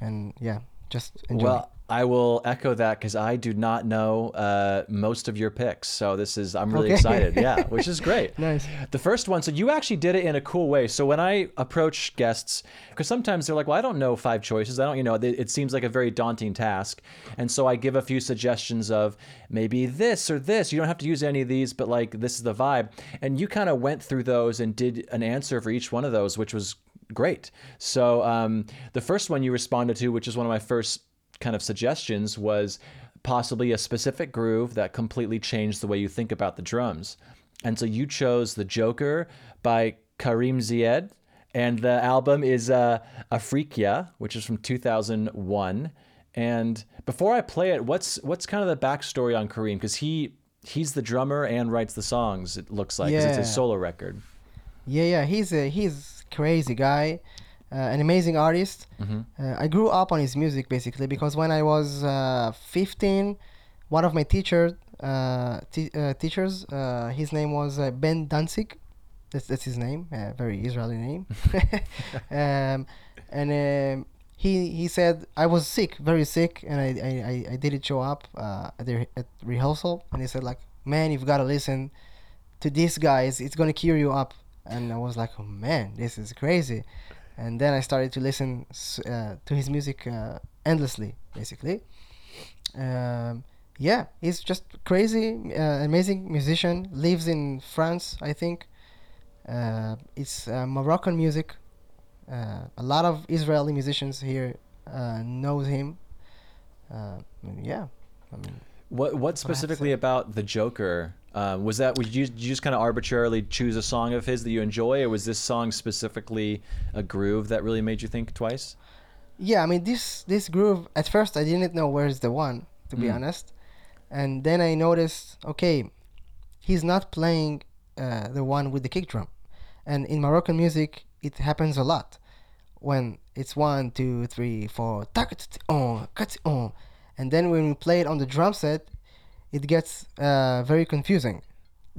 And yeah just enjoy Well, I will echo that because I do not know uh, most of your picks. So this is I'm really Okay. excited. Yeah, which is great. Nice. The first one, so you actually did it in a cool way. So when I approach guests, because sometimes they're like, "Well, I don't know five choices. I don't, you know, it, it seems like a very daunting task." And so I give a few suggestions of maybe this or this. You don't have to use any of these, but like this is the vibe. And you kind of went through those and did an answer for each one of those, which was great. So um, the first one you responded to, which is one of my first kind of suggestions, was possibly a specific groove that completely changed the way you think about the drums. And so you chose The Joker by Karim Ziad. And the album is uh, Afrikia, which is from 2001. And before I play it, what's what's kind of the backstory on Karim? Because he he's the drummer and writes the songs. It looks like 'cause it's his Yeah. solo record. Yeah, yeah, he's a he's crazy guy, an amazing artist. Mm-hmm. Uh, I grew up on his music basically because when I was uh, 15, one of my teacher uh, t- uh, teachers, uh, his name was uh, Ben Danzig. That's that's his name, uh, very Israeli name. um, and um, he he said I was sick, very sick, and I I, I, didn't show up uh, at the at rehearsal, and he said like, man, you've got to listen to these guys. It's gonna cure you up. And I was like, oh man, this is crazy. And then I started to listen uh, to his music uh, endlessly, basically. Um, yeah, he's just crazy, uh, amazing musician. Lives in France, I think. Uh, it's uh, Moroccan music. Uh, a lot of Israeli musicians here uh, knows him. Uh, yeah, I mean, What what what I have to specifically about the Joker? Um, was that would you, did you just kind of arbitrarily choose a song of his that you enjoy, or was this song specifically a groove that really made you think twice? yeah i mean this this groove at first i didn't know where's the one to be Mm. honest and then i noticed okay he's not playing uh, the one with the kick drum and in moroccan music it happens a lot when it's one two three four tak, t- t- kat- and then when we play it on the drum set it gets uh, very confusing.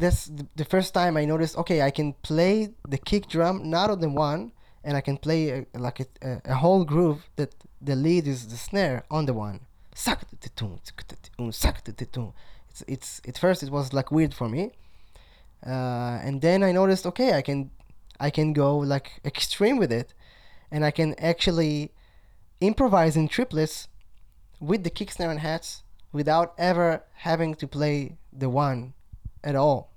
That's the, first time i noticed okay i can play the kick drum not on the one and I can play a, like a, a, a whole groove that the lead is the snare on the one. It's it's at first it was like weird for me, uh, and then I noticed okay I can I can go like extreme with it, and I can actually improvise in triplets with the kick snare and hats without ever having to play the one at all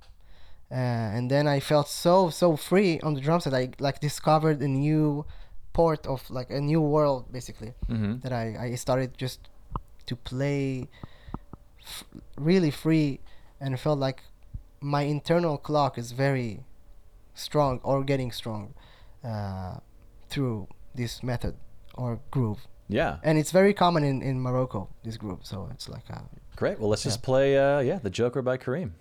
uh, and then I felt so so free on the drums that I like discovered a new port of like a new world basically Mm-hmm. that I, I started just to play f- really free and felt like my internal clock is very strong or getting strong uh, through this method or groove Yeah, and it's very common in, in Morocco this group. so it's like uh, great. Well, let's just play. Uh, yeah, the Joker by Karim.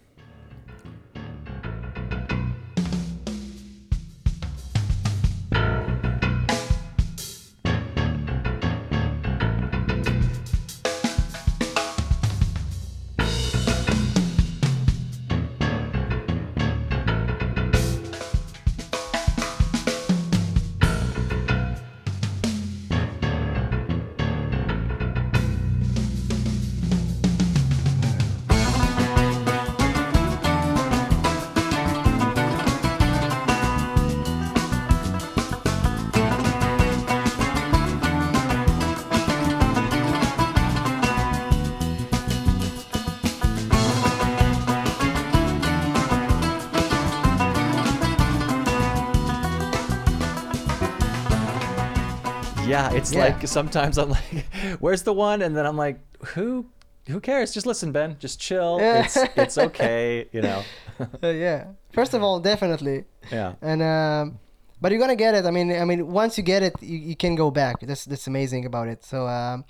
It's Yeah. like sometimes I'm like, "Where's the one?" And then I'm like, "Who? Who cares? Just listen, Ben. Just chill. Yeah. It's it's okay. You know." uh, yeah first of all definitely yeah. and um, but you're gonna get it. I mean, I mean, once you get it, you, you can go back. That's that's amazing about it. So um,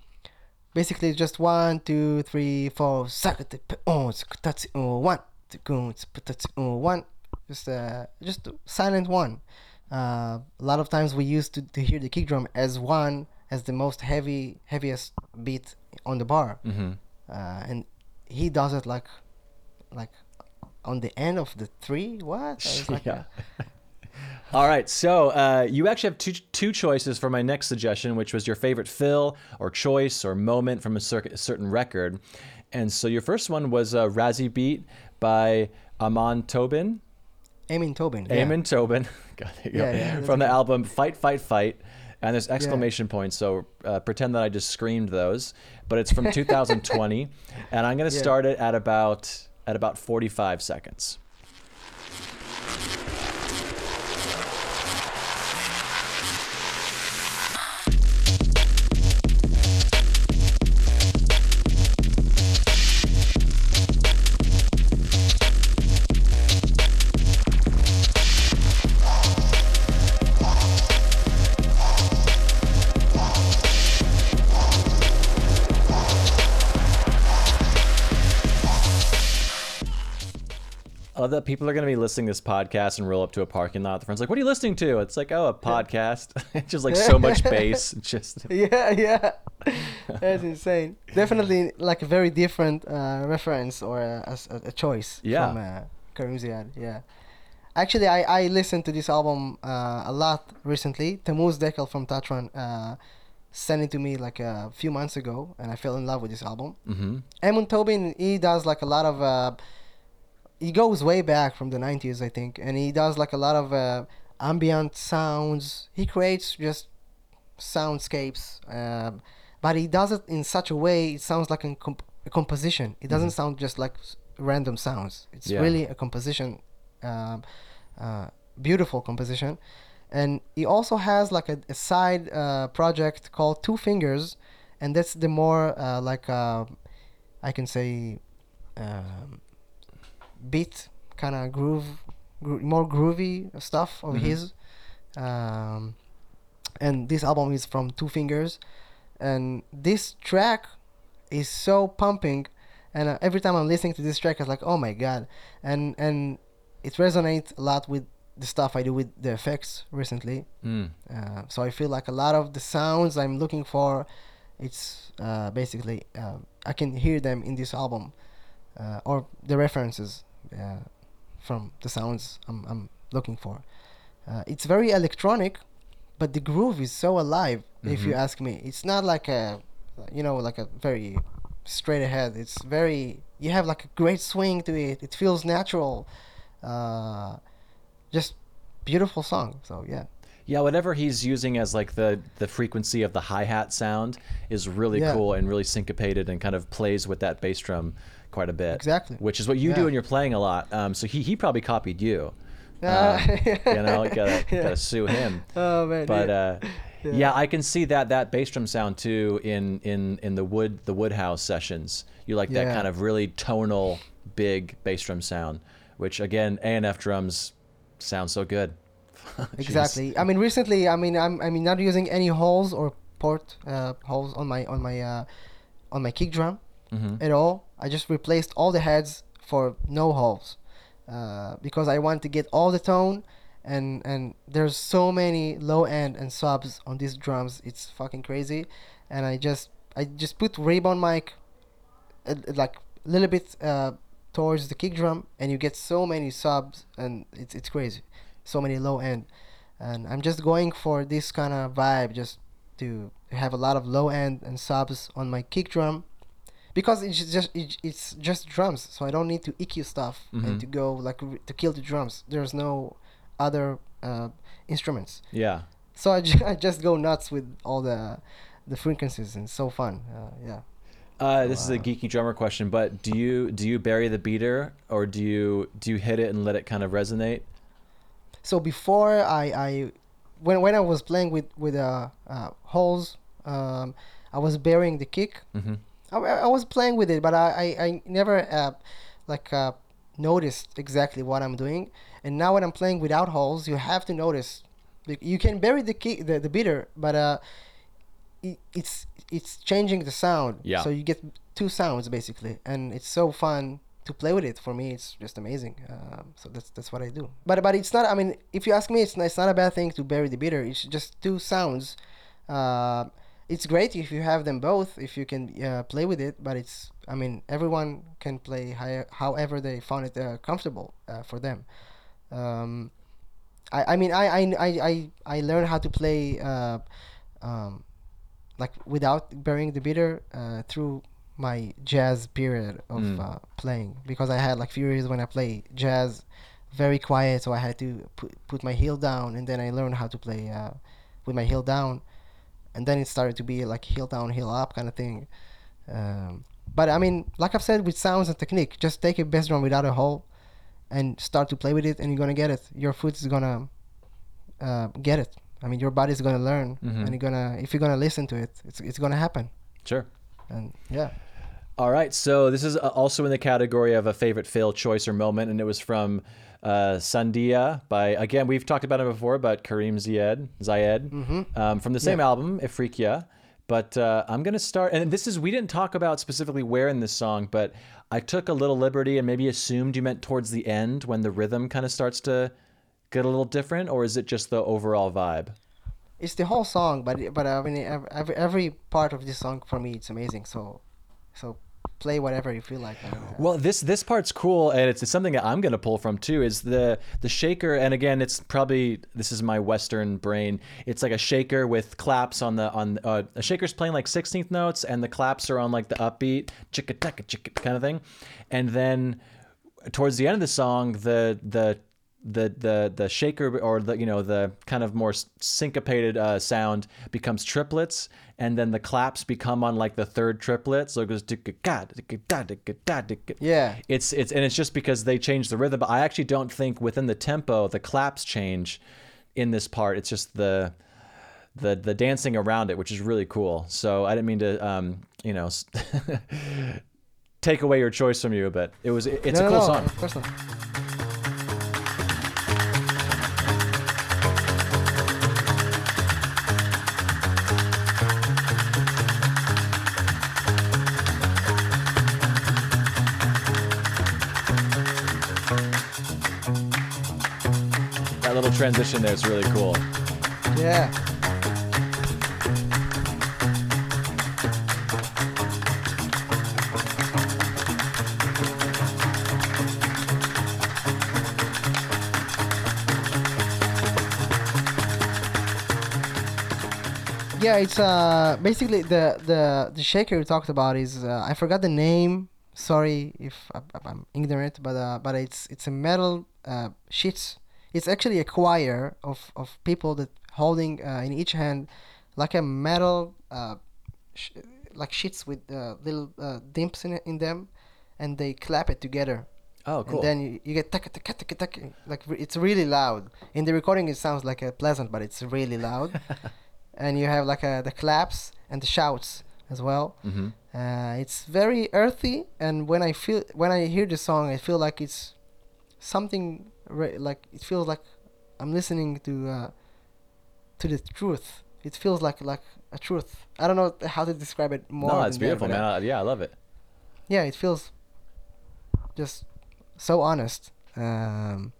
basically, just one, two, three, four, sakate, p- skutati, one, one. Just uh, just silent one. Uh, a lot of times we used to, to hear the kick drum as one as the most heavy heaviest beat on the bar, Mm-hmm. uh, and he does it like like on the end of the three. What? I was like, yeah. All right, so uh, you actually have two two choices for my next suggestion, which was your favorite fill or choice or moment from a, cer- a certain record, and so your first one was a "Razzie Beat" by Amon Tobin. Eamon Tobin. yeah. Eamon Tobin. God, there you go. Yeah, yeah, From the good. album Fight, Fight, Fight. And there's exclamation points, so uh, pretend that I just screamed those. But it's from 2020, and I'm going to Yeah. start it at about at about 45 seconds. That people are going to be listening to this podcast and roll up to a parking lot. The friend's like, "What are you listening to?" It's like, "Oh, a podcast." it's just like so much bass. Just yeah, yeah. That's insane. Definitely like a very different uh, reference or a, a, a choice Yeah. from uh, Karim Ziad. Yeah. Actually, I, I listened to this album uh, a lot recently. Tamuz Dekel from Tatran uh, sent it to me like a few months ago, and I fell in love with this album. hmm Eamon Tobin, he does like a lot of. Uh, he goes way back from the 90s, I think, and he does like a lot of uh, ambient sounds. He creates just soundscapes, um, but he does it in such a way it sounds like a, comp- a composition. It doesn't sound just like random sounds. It's Yeah. really a composition, um, uh, beautiful composition. And he also has like a, a side uh, project called Two Fingers, and that's the more uh, like uh, I can say um, beat kind of groove, gro- more groovy stuff of Mhm. his. Um, and this album is from Two Fingers, and this track is so pumping. And uh, every time I'm listening to this track, it's like, oh my god, and and it resonates a lot with the stuff I do with the effects recently. Mm. Uh, so I feel like a lot of the sounds I'm looking for, it's uh, basically uh, I can hear them in this album, uh, or the references uh, from the sounds I'm, I'm looking for. Uh, it's very electronic, but the groove is so alive. If you Mhm. ask me, it's not like a, you know, like a very straight ahead. It's very you have like a great swing to it. It feels natural. Uh, just beautiful song. So yeah. Yeah, whatever he's using as like the the frequency of the hi hat sound is really Yeah. cool and really syncopated and kind of plays with that bass drum quite a bit. Exactly. Which is what you do Yeah. when you're playing a lot. Um, so he he probably copied you. Uh, Um, you know, gotta Yeah. gotta sue him. Oh man. But yeah. uh, yeah. I can see that that bass drum sound too in in in the wood the Woodhouse sessions. You like that kind of really tonal big bass drum sound, which again A and F drums sound so good. Exactly. I mean, recently, I mean, I'm I mean not using any holes or port uh, holes on my on my uh, on my kick drum Mhm. at all. I just replaced all the heads for no holes uh, because I want to get all the tone. And and there's so many low end and subs on these drums. It's fucking crazy. And I just I just put ribbon mic uh, like a little bit uh, towards the kick drum, and you get so many subs, and it's it's crazy, so many low end, and I'm just going for this kind of vibe, just to have a lot of low end and subs on my kick drum, because it's just it, it's just drums, so I don't need to EQ stuff Mhm. and to go like to kill the drums. There's no other uh, instruments, Yeah. so I, just go nuts with all the the frequencies, and so fun. Uh, yeah. Uh, this is a geeky drummer question, but do you do you bury the beater or do you do you hit it and let it kind of resonate? so before I, I when when I was playing with with uh, uh holes, um, I was burying the kick. hmm I, I was playing with it, but I I, I never uh, like uh, noticed exactly what I'm doing. And now when I'm playing without holes, you have to notice. You can bury the kick the, the beater, but uh, it, it's it's changing the sound. Yeah. So you get two sounds basically, and it's so fun to play with it. For me, it's just amazing. Um, so that's that's what I do. But but it's not. I mean, if you ask me, it's not, it's not a bad thing to bury the beater. It's just two sounds. Uh, it's great if you have them both, if you can uh, play with it. But it's. I mean, everyone can play hi- however they found it uh, comfortable uh, for them. Um, I, I mean I, I, I, I, I learned how to play uh, um, like without burying the beater uh, through my jazz period of Mm. uh, playing because I had like few years when I play jazz very quiet so I had to put, put my heel down and then I learned how to play uh, with my heel down and then it started to be like heel down heel up kind of thing um, but I mean like I've said with sounds and technique just take a bass drum without a hole and start to play with it and you're gonna get it your foot is gonna uh, get it i mean your body's gonna learn Mhm. and you're gonna if you're gonna listen to it it's, it's gonna happen Sure. and yeah All right. So this is uh, also in the category of a favorite fail choice or moment, and it was from uh, Sandia by again we've talked about him before, but Karim Ziad Ziad mm-hmm. um, from the same Yeah. album Ifrikya. But uh, I'm gonna start, and this is we didn't talk about specifically where in this song, but I took a little liberty and maybe assumed you meant towards the end when the rhythm kind of starts to get a little different, or is it just the overall vibe? It's the whole song, but but I mean every every part of this song for me it's amazing. So so play whatever you feel like. Well, this this part's cool, and it's, it's something that I'm gonna pull from too. Is the the shaker, and again, it's probably this is my Western brain. It's like a shaker with claps on the on uh, a shaker's playing like 16th notes, and the claps are on like the upbeat chicka chicka chicka kind of thing, and then towards the end of the song, the the the the the shaker or the you know the kind of more syncopated uh, sound becomes triplets and then the claps become on like the third triplet. So it goes yeah. It's it's and it's just because they change the rhythm but i actually don't think within the tempo the claps change in this part. It's just the the the dancing around it which is really cool. So i didn't mean to um you know take away your choice from you but it was it's no, a cool no, song. of course not. Transition there is really cool. Yeah. Yeah, it's uh basically the the the shaker you talked about is uh, I forgot the name. Sorry if I, I'm ignorant, but uh, but it's it's a metal uh, sheets it's actually a choir of, of people that holding uh, in each hand like a metal uh, sh- like sheets with uh, little uh, dimps in, in them and they clap it together. Oh cool. and then you, you get taka taka taka taka like it's really loud. In the recording it sounds like a pleasant but it's really loud. And you have like a, the claps and the shouts as well. Mm-hmm. uh, it's very earthy and when i feel when i hear the song i feel like it's something re- like it feels like I'm listening to uh, to the truth. It feels like like a truth. I don't know how to describe it more. No, it's beautiful, that, man. uh, I- yeah, I love it. yeah, it feels just so honest, um,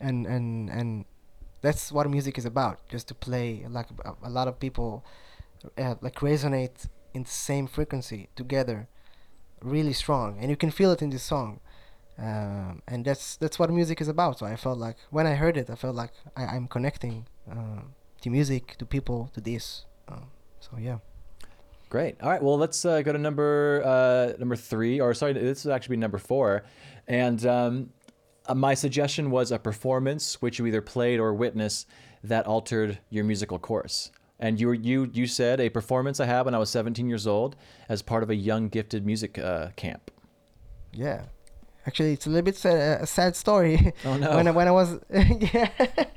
and and and that's what music is about. Just to play like a, a lot of people uh, like resonate in the same frequency together, really strong, and you can feel it in this song um, and that's that's what music is about. So I felt like when I heard it, I felt like I, I'm connecting uh, to music, to people, to this. Um, so yeah. Great. All right. Well, let's uh, go to number uh, number three, or sorry, this would actually be number four. And um, uh, my suggestion was a performance which you either played or witnessed that altered your musical course. And you were, you you said a performance I had when I was 17 years old as part of a young gifted music uh, camp. Yeah. Actually, it's a little bit sad, a sad story. Oh no. when I, when I was yeah,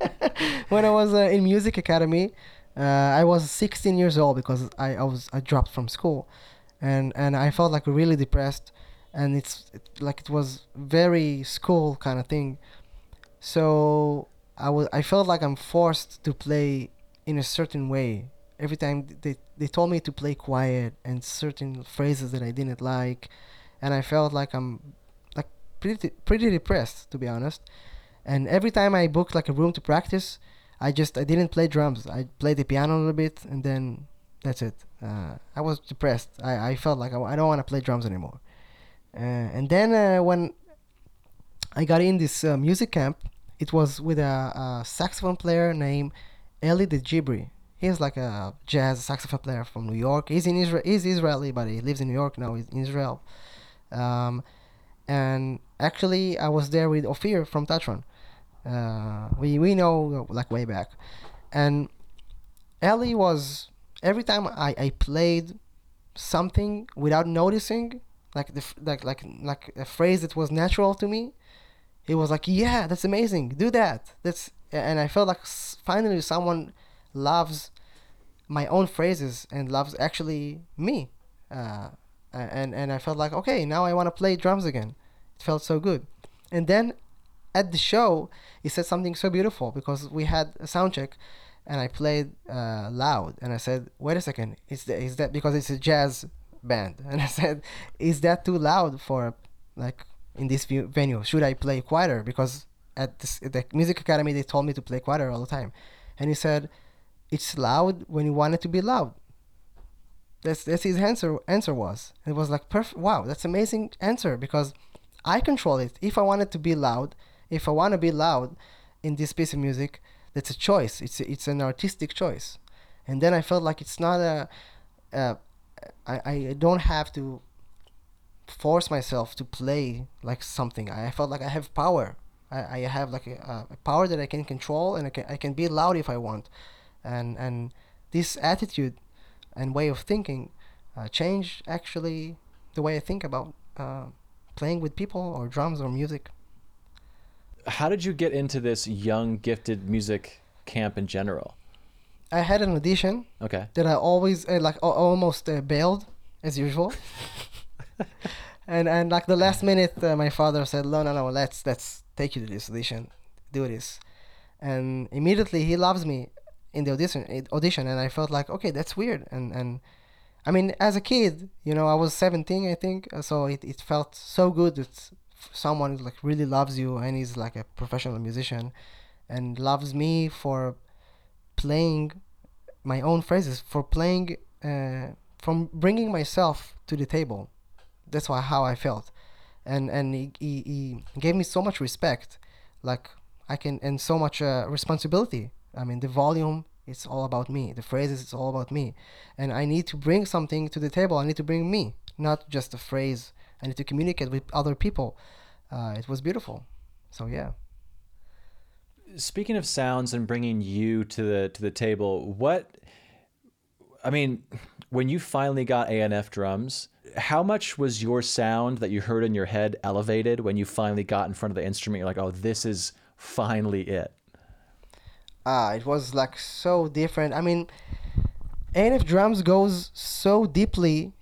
when I was uh, in music academy, uh, I was 16 years old because I, I was I dropped from school, and and I felt like really depressed, and it's it, like it was very school kind of thing. So I was I felt like I'm forced to play in a certain way. Every time they they told me to play quiet and certain phrases that I didn't like, and I felt like I'm pretty pretty depressed to be honest. And every time I booked like a room to practice, I just I didn't play drums. I played the piano a little bit, and then that's it. Uh, I was depressed. I, I felt like I, I don't want to play drums anymore. Uh, and then uh, when I got in this uh, music camp, it was with a, a saxophone player named Eli Degibri. He's like a jazz saxophone player from New York. He's in Israel. He's Israeli, but he lives in New York now. He's in Israel. Um, and actually, I was there with Ophir from TATRAN. Uh, we we know like way back, and Eli was every time I, I played something without noticing, like the like like like a phrase that was natural to me, he was like, "Yeah, that's amazing. Do that." That's and I felt like finally someone loves my own phrases and loves actually me, uh, and and I felt like okay, now I want to play drums again. Felt so good, and then at the show he said something so beautiful because we had a sound check and I played uh, loud, and I said, "Wait a second, is that is that because it's a jazz band?" And I said, "Is that too loud for like in this venue? Should I play quieter?" Because at, this, at the music academy they told me to play quieter all the time, and he said, "It's loud when you want it to be loud." That's that's his answer. Answer was it was like perfect. Wow, that's amazing answer because I control it. If I want it to be loud, if I want to be loud in this piece of music, that's a choice. It's it's an artistic choice, and then I felt like it's not a. Uh, I I don't have to force myself to play like something. I felt like I have power. I, I have like a, a power that I can control, and I can I can be loud if I want, and and this attitude and way of thinking uh, changed actually the way I think about uh, playing with people or drums or music. How did you get into this young gifted music camp in general? I had an audition Okay. that I always uh, like al- almost uh, bailed as usual. and and like the last minute, uh, my father said, "No, no, no, let's let's take you to this audition, do this," and immediately he loves me in the audition audition, and I felt like okay, that's weird, and and I mean, as a kid, you know, I was 17, I think, uh, so it, it felt so good that someone like really loves you and is like a professional musician, and loves me for playing my own phrases for playing uh, from bringing myself to the table. That's why how i felt. And and he, he, he gave me so much respect like i can and so much uh, responsibility. I mean the volume it's all about me. The phrases it's all about me. And i need to bring something to the table. I need to bring me not just a phrase. I need to communicate with other people. Uh, it was beautiful. So yeah. Speaking of sounds and bringing you to the to the table, what I mean, when you finally got A&F drums, how much was your sound that you heard in your head elevated when you finally got in front of the instrument? You're like, "Oh, this is finally it." Ah it was like so different. I mean A&F drums goes so deeply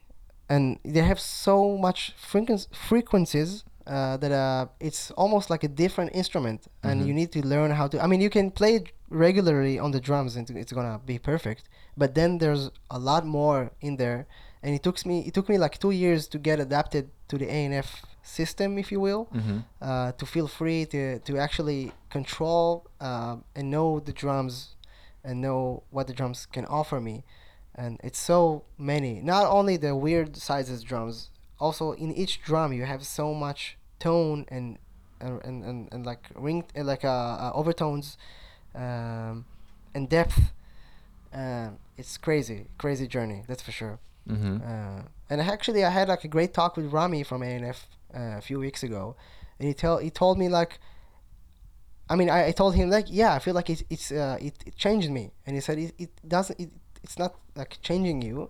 and they have so much frequenc- frequencies uh, that uh, it's almost like a different instrument and you need to learn how to i mean you can play it regularly on the drums and it's gonna be perfect but then there's a lot more in there and it took me it took me like two years to get adapted to the A&F system if you will uh, to feel free to, to actually control uh, and know the drums and know what the drums can offer me. And it's so many not only the weird sizes drums also in each drum you have so much tone and and and, and, and like ring uh, like uh, uh, overtones um, and depth. Um, it's crazy crazy journey that's for sure. Mm-hmm. uh, and actually, I had like a great talk with Rami from A&F uh, a few weeks ago, and he tell he told me like, I mean, I, I told him like, yeah, I feel like it, it's uh, it, it changed me, and he said it, it doesn't it, it's not like changing you,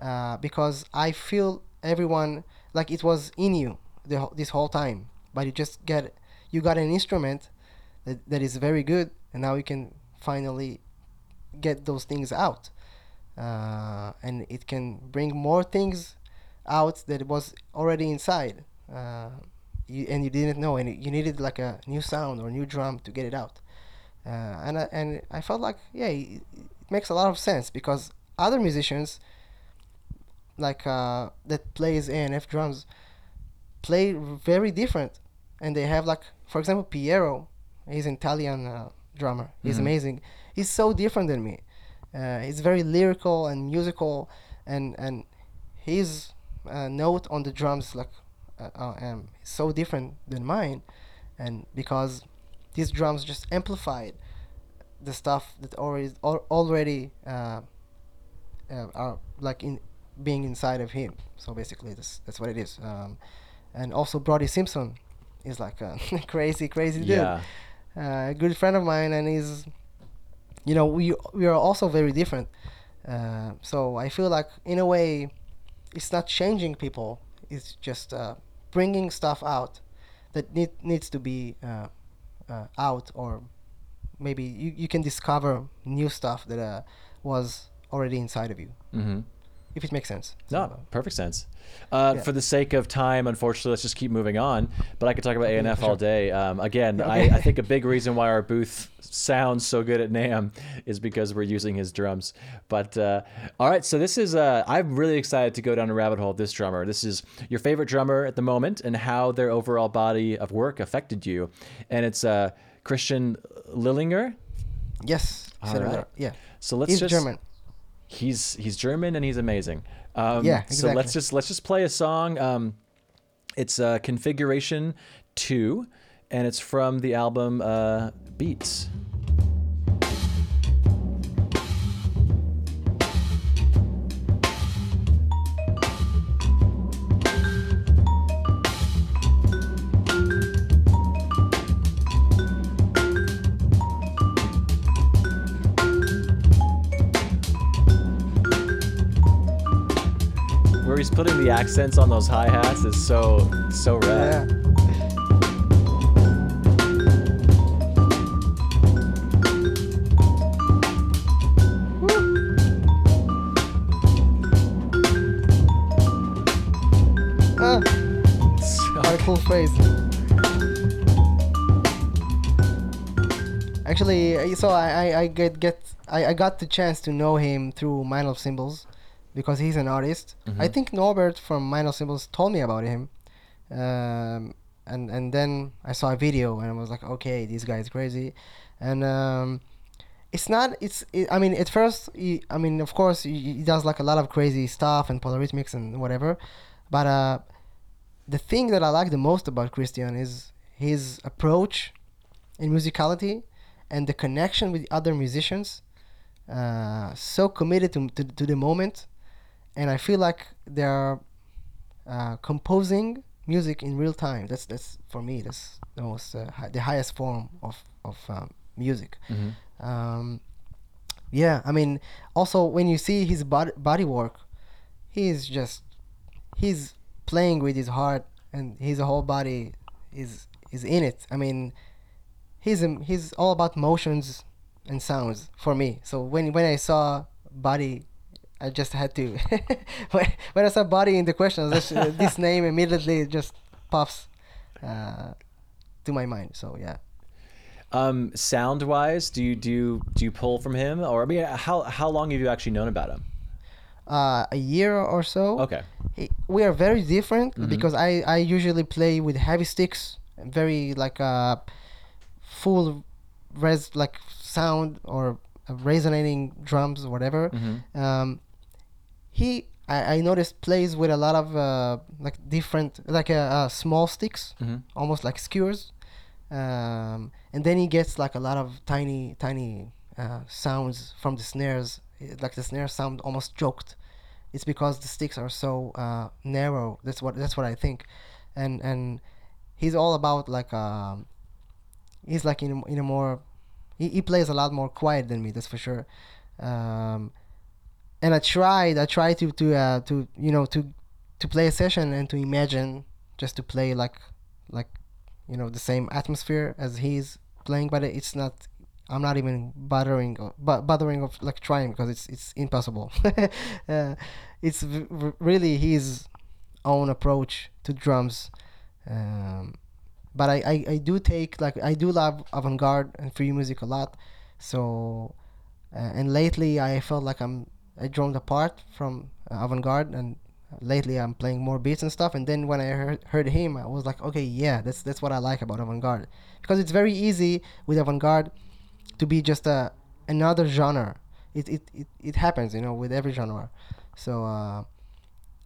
uh, because I feel everyone like it was in you the, this whole time, but you just get you got an instrument that, that is very good, and now you can finally get those things out. Uh, and it can bring more things out that was already inside uh, you, and you didn't know and you needed like a new sound or new drum to get it out. Uh, and, I, and I felt like yeah it, it makes a lot of sense because other musicians like uh, that plays A&F drums play very different. And they have like for example Piero he's an Italian uh, drummer. He's Mhm. amazing. He's so different than me. Uh, he's very lyrical and musical and and his uh, note on the drums like uh, um, so different than mine and because these drums just amplified the stuff that already already uh, uh, are like in being inside of him so basically that's that's what it is um, and also Brody Simpson is like a crazy crazy dude Yeah. uh, a good friend of mine, and he's, you know, we we are also very different. Uh, so I feel like in a way, it's not changing people. It's just uh, bringing stuff out that need, needs to be uh, uh, out, or maybe you, you can discover new stuff that uh, was already inside of you. Mm-hmm. If it makes sense. No, perfect sense. Uh, Yeah. For the sake of time, unfortunately, let's just keep moving on. But I could talk about Okay, A&F for all day. Um, again, I, Okay. I think a big reason why our booth sounds so good at NAMM is because we're using his drums. But uh, all right, so this is, uh, I'm really excited to go down a rabbit hole this drummer. This is your favorite drummer at the moment and how their overall body of work affected you. And it's uh, Christian Lillinger. yes. All so, right. Yeah. So let's He's just German. He's he's German and he's amazing. Um, Yeah, So let's just let's just play a song. Um, it's uh, Configuration Two, and it's from the album uh, Beats. Putting the accents on those hi hats is so so rad. Yeah. Ah, So- what a cool phrase. Actually, so I, I, I get get I, I got the chance to know him through Meinl Cymbals because he's an artist. I think Norbert from Meinl Cymbals told me about him. Um, and and then I saw a video and I was like, okay, this guy is crazy. And um, it's not it's it, i mean at first he, i mean of course he, he does like a lot of crazy stuff and polyrhythmics and whatever but uh the thing that i like the most about christian is his approach in musicality and the connection with other musicians uh so committed to, to, to the moment and i feel like they're uh, composing music in real time. That's that's for me that's the most uh, hi- the highest form of of um, music. Mhm. um, yeah i mean also when you see his body, body work he's just he's playing with his heart and his whole body is is in it. I mean he's he's all about motions and sounds for me. So when when i saw body i just had to when, when i saw body in the questions, was just, this name immediately just pops uh, to my mind so yeah Um, sound wise, do you do you, do you pull from him, or I mean, how how long have you actually known about him? uh, a year or so Okay. he- we are very different because I, I usually play with heavy sticks very like uh full res like sound or resonating drums or whatever Mhm. um he I, I noticed plays with a lot of uh, like different like uh, uh, small sticks Mhm. almost like skewers um, and then he gets like a lot of tiny tiny uh, sounds from the snares like the snares sound almost choked. It's because the sticks are so uh, narrow. That's what that's what i think. And and he's all about like um he's like in a, in a more he, he plays a lot more quiet than me that's for sure. Um and i tried i tried to to uh to you know to to play a session and to imagine just to play like like you know the same atmosphere as he's playing but it's not i'm not even bothering o- bu- bothering of like trying because it's it's impossible. Uh, it's v- really his own approach to drums um, but I, I, I do take like I do love avant-garde and free music a lot. So uh, and lately I felt like I'm I drummed apart from uh, avant-garde and lately I'm playing more beats and stuff and then when I heard, heard him I was like okay yeah that's that's what I like about avant-garde because it's very easy with avant-garde to be just a another genre it, it, it, it happens you know with every genre so uh,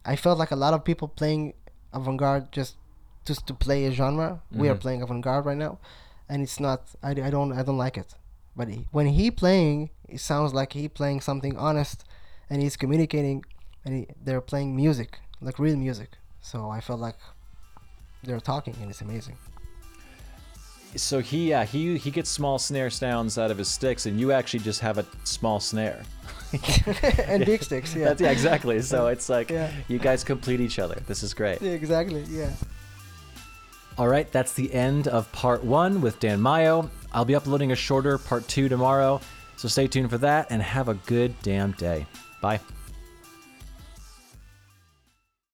I felt like a lot of people playing avant-garde just just to play a genre. We are Mhm. playing avant-garde right now, and it's not. I, I don't I don't like it. But he, when he playing, it sounds like he playing something honest, and he's communicating, and he, they're playing music like real music. So I felt like they're talking, and it's amazing. So he yeah he he gets small snare sounds out of his sticks, and you actually just have a small snare. and big sticks, yeah. That's, yeah, exactly. So it's like Yeah. you guys complete each other. This is great. Yeah, exactly. Yeah. All right, that's the end of part one with Dan Mayo. I'll be uploading a shorter part two tomorrow, so stay tuned for that and have a good damn day. Bye.